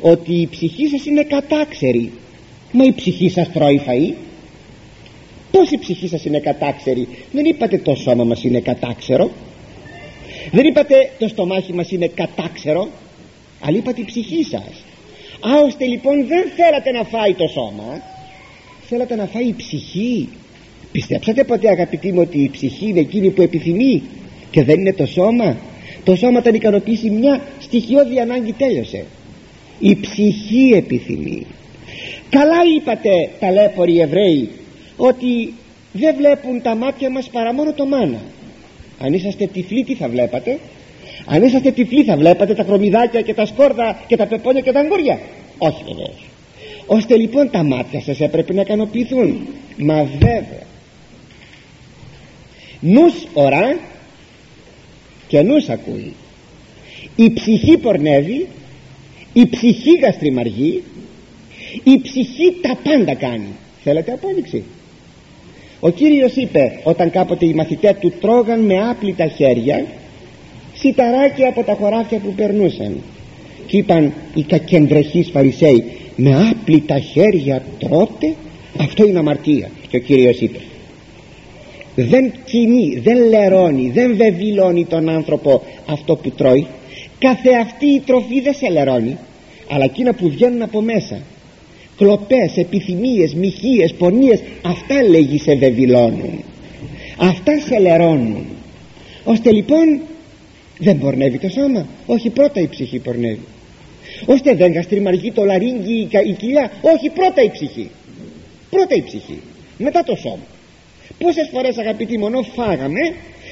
ότι η ψυχή σας είναι κατάξερη. Μα η ψυχή σας τρώει φαΐ. Πως η ψυχή σας είναι κατάξερη; Δεν είπατε το σώμα μας είναι κατάξερο δεν είπατε το στομάχι μας είναι κατάξερο αλλά είπατε η ψυχή σας. Α ώστε λοιπόν δεν θέλατε να φάει το σώμα θέλατε να φάει η ψυχή. Πιστέψατε ποτέ αγαπητοί μου ότι η ψυχή είναι εκείνη που επιθυμεί και δεν είναι το σώμα; Το σώμα όταν ικανοποιήσει μια στοιχειώδη ανάγκη τέλειωσε. Η ψυχή επιθυμεί. Καλά είπατε ταλέποροι Εβραίοι ότι δεν βλέπουν τα μάτια μας παρά μόνο το μάνα αν είσαστε τυφλοί τι θα βλέπατε; Αν είσαστε τυφλοί θα βλέπατε τα χρωμιδάκια και τα σκόρδα και τα πεπόνια και τα αγκούρια όχι βεβαίως. ώστε λοιπόν τα μάτια σας έπρεπε να ικανοποιηθούν. Μα βέβαια νους ορά και νους ακούει. Η ψυχή πορνεύει η ψυχή γαστριμαργεί η ψυχή τα πάντα κάνει. Θέλετε απόδειξη; Ο Κύριος είπε όταν κάποτε οι μαθητές του τρώγαν με άπλυτα χέρια σιταράκια από τα χωράφια που περνούσαν. Και είπαν οι κακεντρεχείς φαρισαίοι με άπλυτα χέρια τρώτε αυτό είναι αμαρτία και ο Κύριος είπε δεν κινεί, δεν λερώνει, δεν βεβηλώνει τον άνθρωπο αυτό που τρώει κάθε αυτή η τροφή δεν σε λερώνει αλλά εκείνα που βγαίνουν από μέσα κλοπές, επιθυμίες, μοιχείες, πονίες αυτά λέγει σε βεβηλώνουν αυτά σε λερώνουν. Ώστε λοιπόν δεν πορνεύει το σώμα όχι πρώτα η ψυχή πορνεύει. Ώστε δεν γαστριμαργεί το λαρίνγκι η κοιλιά όχι πρώτα η ψυχή. Πρώτα η ψυχή μετά το σώμα. Πόσες φορές αγαπητοί μονό φάγαμε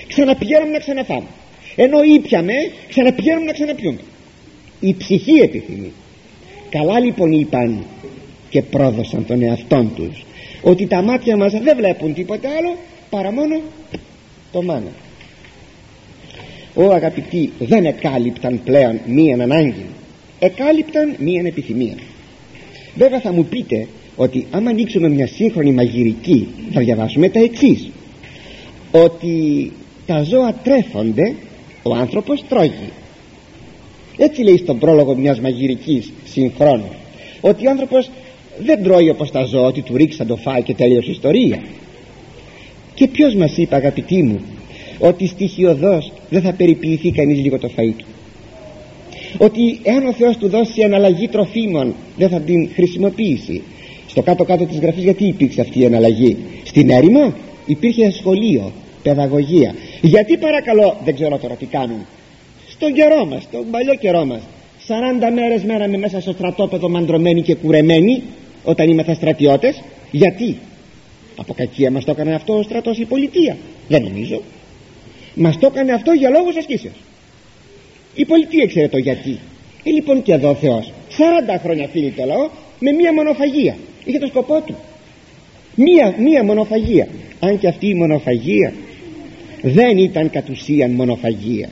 ξαναπηγαίνουμε να ξαναφάμε. Ενώ ήπιαμε ξαναπηγαίνουμε να ξαναπιούμε. Η ψυχή επιθυμεί. Καλά λοιπόν είπαν και πρόδωσαν τον εαυτόν τους. Ότι τα μάτια μας δεν βλέπουν τίποτε άλλο παρά μόνο το μάνα. Ω αγαπητοί δεν εκάλυπταν πλέον μία ανάγκη. Εκάλυπταν μία επιθυμία. Βέβαια θα μου πείτε ότι άμα ανοίξουμε μια σύγχρονη μαγειρική θα διαβάσουμε τα εξής. Ότι τα ζώα τρέφονται ο άνθρωπος τρώγει. Έτσι λέει στον πρόλογο μιας μαγειρικής συγχρόνου ότι ο άνθρωπος δεν τρώει όπως τα ζώα ότι του ρίξει το φάει και τέλειωσε ιστορία. Και ποιος μας είπε αγαπητοί μου ότι στοιχειοδός δεν θα περιποιηθεί κανείς λίγο το φαΐ του; Ότι εάν ο Θεός του δώσει αναλλαγή τροφίμων δεν θα την χρησιμοποιήσει; Στο κάτω κάτω της γραφής γιατί υπήρξε αυτή η αναλλαγή στην έρημο υπήρχε σχολείο παιδαγωγία. Γιατί παρακαλώ δεν ξέρω τώρα τι κάνουν. Στον καιρό μας, στον παλιό καιρό μας 40 μέρες μέναμε μέσα στο στρατόπεδο μαντρωμένοι και κουρεμένοι όταν ήμασταν στρατιώτες γιατί; Από κακία μας το έκανε αυτό ο στρατός η πολιτεία. Δεν νομίζω. Μας το έκανε αυτό για λόγους ασκήσεως. Η πολιτεία ξέρει το γιατί. Ε, λοιπόν και εδώ ο Θεός 40 χρόνια φίλοι το λαό με μία μονοφαγία. Είχε το σκοπό του. Μία, μία μονοφαγία. Αν και αυτή η μονοφαγία δεν ήταν κατ' ουσίαν μονοφαγία.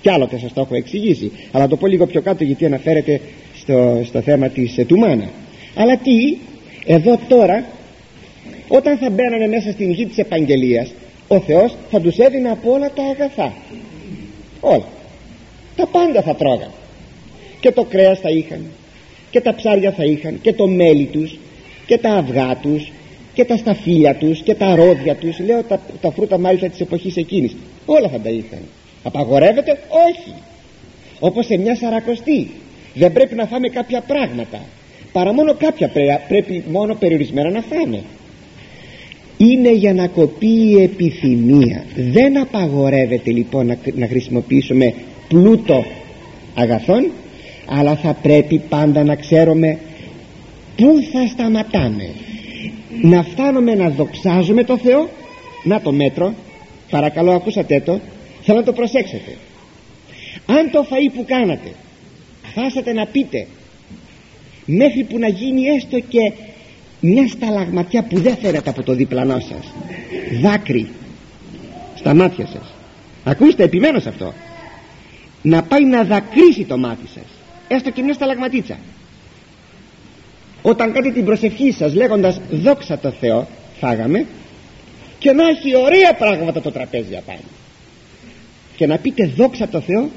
Κι άλλοτε σας το έχω εξηγήσει αλλά το πω λίγο πιο κάτω γιατί αναφέρεται στο, στο θέμα της ε, του μάνα αλλά τι εδώ τώρα όταν θα μπαίνανε μέσα στην γη της επαγγελίας ο Θεός θα τους έδινε από όλα τα αγαθά. Όλα. Τα πάντα θα τρώγαν και το κρέας θα είχαν και τα ψάρια θα είχαν και το μέλι τους και τα αυγά τους και τα σταφύλια τους και τα ρόδια τους. Λέω τα, τα φρούτα μάλιστα της εποχής εκείνης όλα θα τα είχαν. Απαγορεύεται; Όχι. Όπως σε μια σαρακοστή. Δεν πρέπει να φάμε κάποια πράγματα παρά μόνο κάποια πρέπει μόνο περιορισμένα να φάμε είναι για να κοπεί η επιθυμία. Δεν απαγορεύεται λοιπόν να, να χρησιμοποιήσουμε πλούτο αγαθών αλλά θα πρέπει πάντα να ξέρουμε πού θα σταματάμε. Να φτάνουμε να δοξάζουμε το Θεό. Να το μέτρο. Παρακαλώ ακούσατε το. Θέλω να το προσέξετε. Αν το φαΐ που κάνατε χάσατε να πείτε μέχρι που να γίνει έστω και μια σταλαγματιά που δεν φέρετε από το διπλανό σας. Δάκρυ στα μάτια σας. Ακούστε επιμένω σε αυτό. Να πάει να δακρύσει το μάτι σας έστω και μια σταλαγματίτσα. Όταν κάνετε την προσευχή σας λέγοντας δόξα το Θεό φάγαμε και να έχει ωραία πράγματα το τραπέζι απάνω. Και να πείτε δόξα το Θεό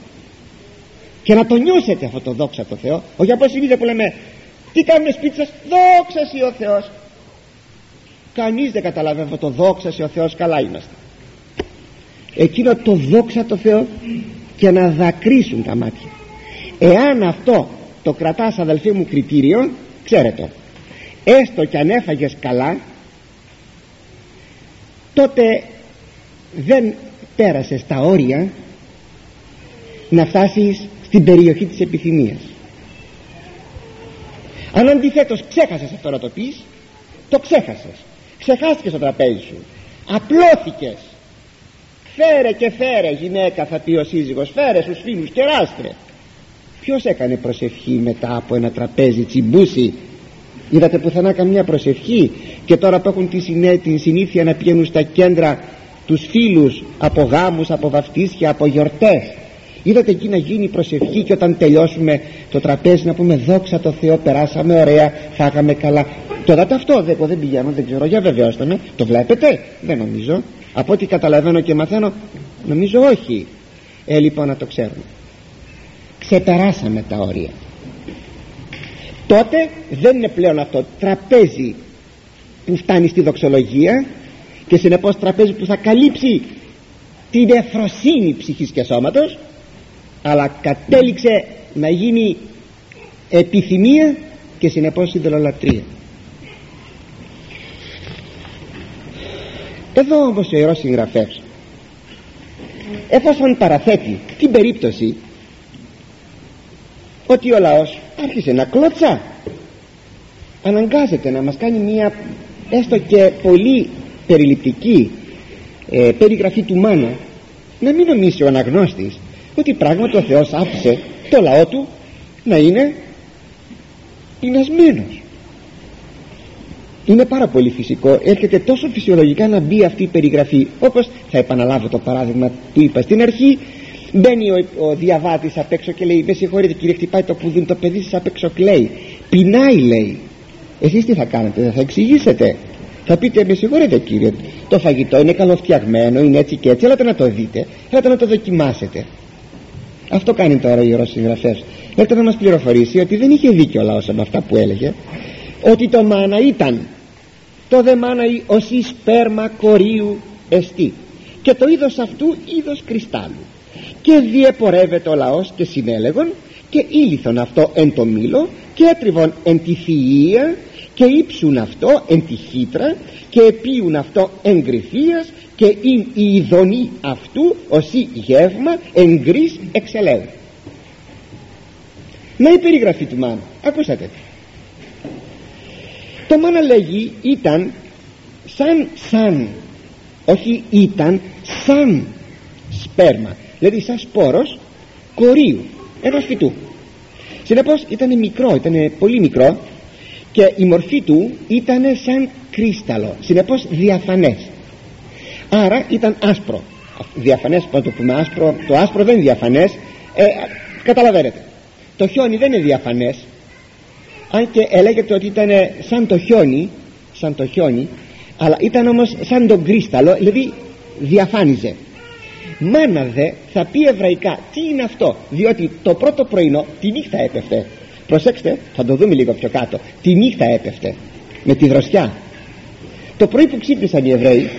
και να το νιώσετε αυτό το δόξα το Θεό όχι από συνήθεια που λέμε τι κάνουμε σπίτι σας; Δόξα ο Θεός. Κανείς δεν καταλαβαίνει αυτό το δόξα ο Θεός. Καλά είμαστε. Εκείνο το δόξα το Θεό και να δακρύσουν τα μάτια. Εάν αυτό το κρατάς αδελφοί μου κριτήριο ξέρετε έστω και αν έφαγες καλά τότε δεν πέρασες τα όρια να φτάσεις στην περιοχή της επιθυμίας αν αντιθέτως ξέχασες αυτό να το πεις το ξέχασες. Ξεχάστηκες το τραπέζι σου. Απλώθηκες. Φέρε και φέρε γυναίκα θα πει ο σύζυγος φέρε στους φίλους κεράστε ποιος έκανε προσευχή μετά από ένα τραπέζι τσιμπούσι; Είδατε πουθενά καμιά προσευχή; Και τώρα που έχουν τη, συνήθεια να πηγαίνουν στα κέντρα τους φίλους από γάμους, από βαφτίσια, από γιορτές είδατε εκεί να γίνει προσευχή και όταν τελειώσουμε το τραπέζι να πούμε δόξα τω Θεώ περάσαμε ωραία φάγαμε καλά το δάτε αυτό εγώ δεν πηγαίνω δεν ξέρω για βεβαιώστε με. Το βλέπετε; Δεν νομίζω. Από ό,τι καταλαβαίνω και μαθαίνω νομίζω όχι. Ε λοιπόν να το ξέρουμε. Ξεπεράσαμε τα όρια. Τότε δεν είναι πλέον αυτό τραπέζι που φτάνει στη δοξολογία και συνεπώς τραπέζι που θα καλύψει την εφροσύνη ψυχής και σώματος αλλά κατέληξε να γίνει επιθυμία και συνεπώς ιδωλολατρία εδώ όμως ο Ιερός Συγγραφέας εφόσον παραθέτει την περίπτωση ότι ο λαός άρχισε να κλωτσά αναγκάζεται να μας κάνει μια έστω και πολύ περιληπτική ε, περιγραφή του μάνα να μην νομίσει ο αναγνώστης ότι πράγματι ο Θεός άφησε το λαό του να είναι πεινασμένος είναι πάρα πολύ φυσικό έρχεται τόσο φυσιολογικά να μπει αυτή η περιγραφή όπως θα επαναλάβω το παράδειγμα που είπα στην αρχή μπαίνει ο, ο διαβάτης απ' έξω και λέει με συγχωρείτε κύριε χτυπάει το πουδούν το παιδί σας απ' έξω κλαίει πεινάει λέει. Εσείς τι θα κάνετε δεν θα εξηγήσετε θα πείτε με συγχωρείτε κύριε το φαγητό είναι καλοφτιαγμένο είναι έτσι και έτσι έλατε να το δείτε έλατε να το δοκιμάσετε αυτό κάνει τώρα ο Ιερός Συγγραφέας έρχεται να μας πληροφορήσει ότι δεν είχε δίκιο ο λαός με αυτά που έλεγε ότι το μάνα ήταν το δε μάνα ως η σπέρμα κορίου εστί. Και το είδος αυτού είδος κρυστάλλου. Και διεπορεύεται ο λαός και συνέλεγον και ήλιθον αυτό εν το μήλο και έτριβον εν τη θηεία και ύψουν αυτό εν τη χύτρα και επίουν αυτό εν γρυφίας και ειν η ειδονή αυτού ως η γεύμα εν γκρις εξελέου να η περιγραφή του μάνα ακούσατε. Το μάνα λέγει ήταν σαν σαν όχι ήταν σαν σπέρμα. Δηλαδή σαν σπόρος κορίου ενός φυτού. Συνεπώς ήταν μικρό ήταν πολύ μικρό και η μορφή του ήταν σαν κρίσταλο συνεπώς διαφανές. Άρα ήταν άσπρο. Διαφανές πώς το πούμε άσπρο το άσπρο δεν είναι διαφανές. Ε, καταλαβαίνετε. Το χιόνι δεν είναι διαφανές. Αν και έλεγεται ότι ήταν σαν το χιόνι σαν το χιόνι αλλά ήταν όμως σαν τον κρίσταλο δηλαδή διαφάνιζε. Μάνα δε θα πει εβραϊκά τι είναι αυτό διότι το πρώτο πρωινό τη νύχτα έπεφτε προσέξτε θα το δούμε λίγο πιο κάτω. Τη νύχτα έπεφτε με τη δροσιά. Το πρωί που ξύπνησαν οι Εβραίοι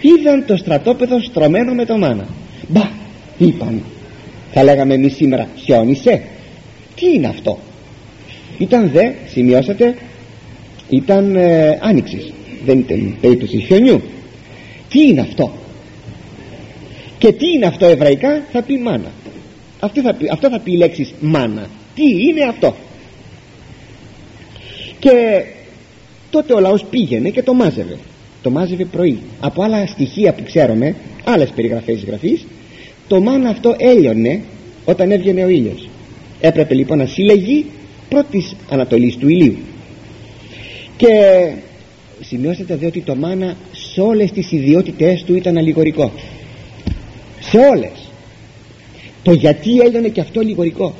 είδαν το στρατόπεδο στρωμένο με το μάνα. Μπα είπαν. Θα λέγαμε εμείς σήμερα χιόνισε τι είναι αυτό; Ήταν δε σημειώσατε ήταν ε, άνοιξης. Δεν ήταν περίπτωση χιονιού τι είναι αυτό; Και τι είναι αυτό εβραϊκά θα πει μάνα αυτό θα πει, αυτό θα πει η λέξη μάνα τι είναι αυτό; Και τότε ο λαός πήγαινε και το μάζευε. Το μάζευε πρωί. Από άλλα στοιχεία που ξέρουμε άλλες περιγραφές γραφής το μάνα αυτό έλειωνε όταν έβγαινε ο ήλιος. Έπρεπε λοιπόν να συλλεγεί πρώτης ανατολής του ηλίου. Και σημειώσετε δε ότι το μάνα σε όλες τις ιδιότητες του ήταν αλληγορικό. Σε όλες. Το γιατί έλειωνε και αυτό λιγορικό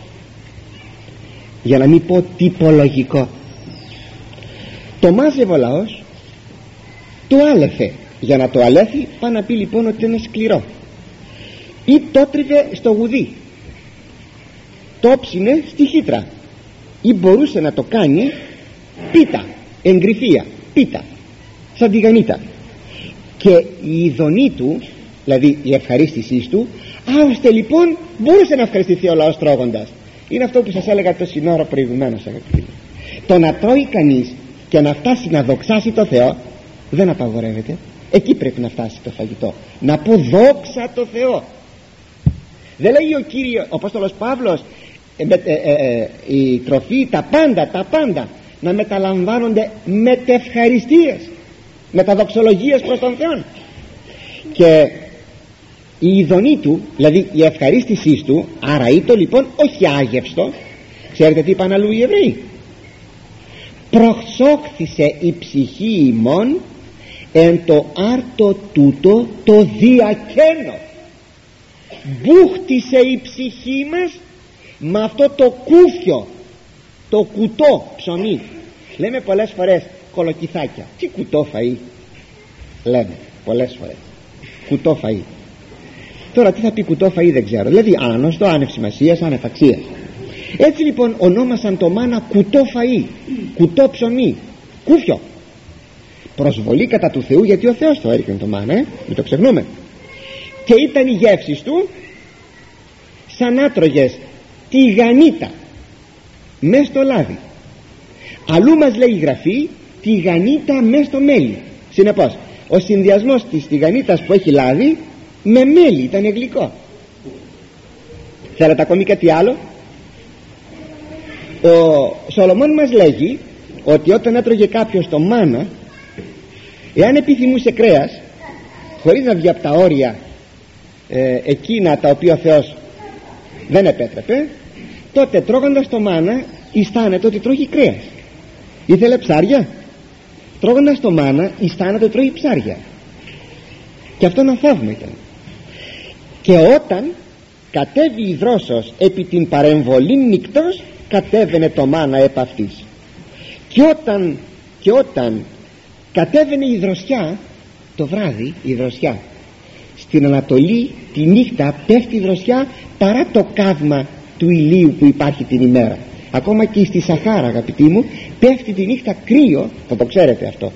για να μην πω τυπολογικό το μάζευε ο λαός. Το άλεφε για να το αλέθει πάει να πει λοιπόν ότι είναι σκληρό. Ή το τρίβε στο γουδί. Το ψήνε στη χύτρα. Ή μπορούσε να το κάνει πίτα, εγκριφία, πίτα σαν τη γανίτα. Και η ειδονή του δηλαδή η ευχαρίστησή του άλλωστε λοιπόν μπορούσε να ευχαριστηθεί ο λαός τρώγοντας. Είναι αυτό που σας έλεγα το σύνορο προηγουμένως αγαπητοί. Το να τρώει κανείς και να φτάσει να δοξάσει το Θεό δεν απαγορεύεται. Εκεί πρέπει να φτάσει το φαγητό. Να πω δόξα το Θεό. Δεν λέει ο Κύριος ο Απόστολος Παύλος ε, ε, ε, η τροφή τα πάντα τα πάντα να μεταλαμβάνονται μετευχαριστίες μεταδοξολογίες προς τον Θεό και η ειδονή του δηλαδή η ευχαρίστησή του άρα ήτο λοιπόν όχι άγευστο ξέρετε τι είπαν αλλού οι Εβραίοι; Προσόχθησε η ψυχή ημών εν το άρτο τούτο το διακαίνο μπούχτισε η ψυχή μας με αυτό το κούφιο το κουτό ψωμί. Λέμε πολλές φορές κολοκυθάκια τι κουτό φαΐ λέμε πολλές φορές κουτό φαΐ τώρα τι θα πει κουτό φαΐ δεν ξέρω. Δηλαδή άνοστο, άνευ σημασίας, άνευ αξίας έτσι λοιπόν ονόμασαν το μάνα κουτό φαΐ κουτό ψωμί κούφιο. Προσβολή κατά του Θεού γιατί ο Θεός το έριχνε το μάνα ε; μην το ξεχνούμε. Και ήταν οι γεύσεις του σαν άτρωγες τηγανίτα μες στο λάδι. Αλλού μας λέει η γραφή τηγανίτα μες στο μέλι. Συνεπώς ο συνδυασμός της τηγανίτας που έχει λάδι με μέλι ήταν γλυκό. Θέλετε ακόμη κάτι άλλο; Ο Σολομών μας λέγει ότι όταν έτρωγε κάποιος το μάνα εάν επιθυμούσε κρέας χωρίς να βγει από τα όρια ε, εκείνα τα οποία ο Θεός δεν επέτρεπε τότε τρώγοντας το μάνα αισθάνεται ότι τρώγει κρέας. Ήθελε ψάρια; Τρώγοντας το μάνα αισθάνεται ότι τρώγει ψάρια. Και αυτό ένα θαύμα ήταν. Και όταν κατέβει η δρόσος επί την παρεμβολή νυχτός κατέβαινε το μάνα επ' αυτής. Και όταν, και όταν κατέβαινε η δροσιά το βράδυ η δροσιά στην Ανατολή τη νύχτα πέφτει η δροσιά παρά το καύμα του ηλίου που υπάρχει την ημέρα. Ακόμα και στη Σαχάρα αγαπητοί μου πέφτει τη νύχτα κρύο θα το ξέρετε αυτό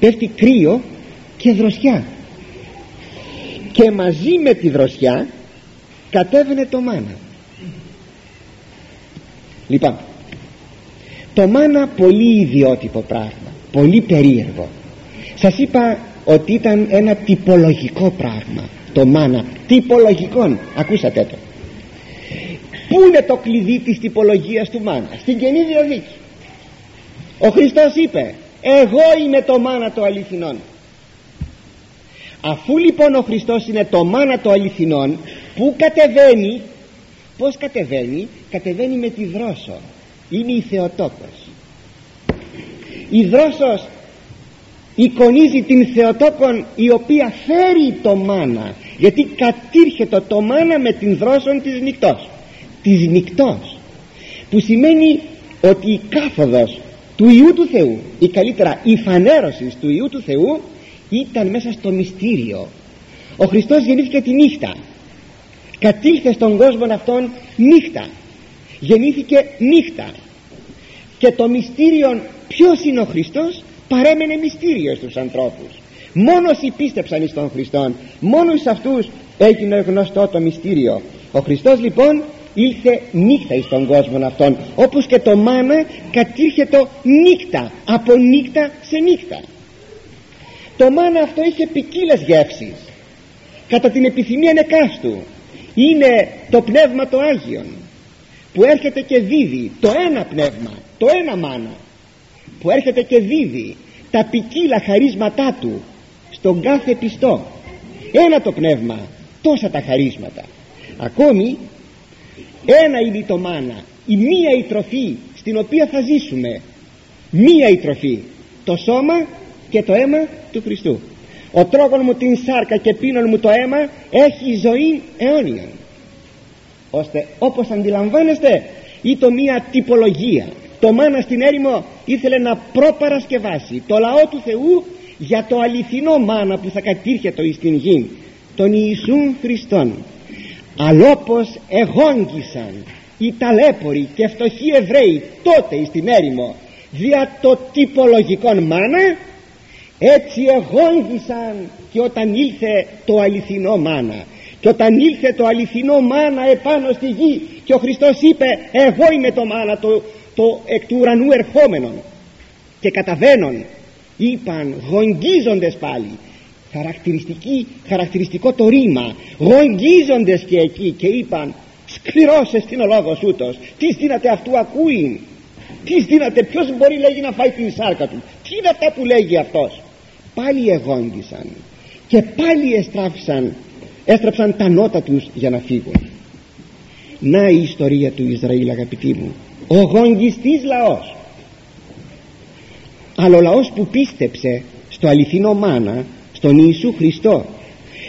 πέφτει κρύο και δροσιά. Και μαζί με τη δροσιά κατέβαινε το μάνα λοιπόν το μάνα πολύ ιδιότυπο πράγμα πολύ περίεργο. Σας είπα ότι ήταν ένα τυπολογικό πράγμα το μάνα. Τυπολογικό ακούσατε το. Πού είναι το κλειδί της τυπολογίας του μάνα; Στην Καινή Διαδίκη ο Χριστός είπε εγώ είμαι το μάνα το αληθινόν αφού λοιπόν ο Χριστός είναι το μάνα το αληθινόν που κατεβαίνει πως κατεβαίνει; Κατεβαίνει με τη δρόσο. Είναι η Θεοτόκος η δρόσος εικονίζει την Θεοτόκον η οποία φέρει το μάνα γιατί κατήρχεται το μάνα με την δρόσον της νυχτός. Της νυχτός που σημαίνει ότι η κάθοδος του Ιού του Θεού ή καλύτερα η φανέρωσης του Ιού του Θεού ήταν μέσα στο μυστήριο. Ο Χριστός γεννήθηκε τη νύχτα κατήλθε στον κόσμο αυτόν νύχτα. Γεννήθηκε νύχτα. Και το μυστήριο ποιος είναι ο Χριστός παρέμενε μυστήριος στους ανθρώπους. Μόνος όσοι πίστεψαν εις τον Χριστόν. Μόνος εις αυτούς έγινε γνωστό το μυστήριο. Ο Χριστός λοιπόν ήλθε νύχτα εις τον κόσμο αυτόν όπως και το μάνα κατήρχεται νύχτα από νύχτα σε νύχτα. Το μάνα αυτό είχε ποικίλες γεύσεις. Κατά την επιθυμία νεκάστου είναι το πνεύμα το Άγιον που έρχεται και δίδει το ένα πνεύμα το ένα μάνα που έρχεται και δίδει τα ποικίλα χαρίσματά του στον κάθε πιστό. Ένα το πνεύμα τόσα τα χαρίσματα. Ακόμη ένα είναι το μάνα η μία η τροφή στην οποία θα ζήσουμε. Μία η τροφή το σώμα και το αίμα του Χριστού ο τρόγων μου την σάρκα και πίνων μου το αίμα έχει ζωή αιώνια. Ώστε όπως αντιλαμβάνεστε ή το μία τυπολογία. Το μάνα στην έρημο ήθελε να προπαρασκευάσει το λαό του Θεού για το αληθινό μάνα που θα κατήρχεται εις την γη τον Ιησούν Χριστόν. Αλόπως εγόγγισαν οι ταλέποροι και φτωχοί Εβραίοι τότε εις την έρημο δια το τυπολογικό μάνα έτσι εγόγγισαν και όταν ήλθε το αληθινό μάνα. Και όταν ήλθε το αληθινό μάνα επάνω στη γη και ο Χριστός είπε εγώ είμαι το μάνα το, το εκ του ουρανού ερχόμενον και καταβαίνον είπαν γογγίζοντες πάλι. Χαρακτηριστική, χαρακτηριστικό το ρήμα. Γογγίζοντες και εκεί και είπαν σκληρός εστίν ο λόγος ούτως. Τι δύναται αυτού ακούει. Τι δύναται ποιος μπορεί λέγει να φάει την σάρκα του. Τι είναι αυτά που λέγει αυτός πάλι εγόγγισαν και πάλι εστράφησαν έστραψαν τα νότα τους για να φύγουν. Να η ιστορία του Ισραήλ αγαπητοί μου. Ο γογγιστής λαός. Αλλά ο λαός που πίστεψε στο αληθινό μάνα στον Ιησού Χριστό.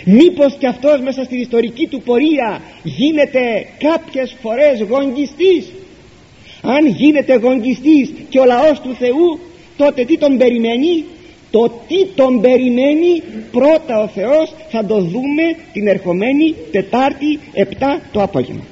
Μήπως και αυτός μέσα στην ιστορική του πορεία γίνεται κάποιες φορές γογγιστής αν γίνεται γογγιστής και ο λαός του Θεού τότε τι τον περιμένει; Το τι τον περιμένει πρώτα ο Θεός θα το δούμε την ερχομένη Τετάρτη 7 το απόγευμα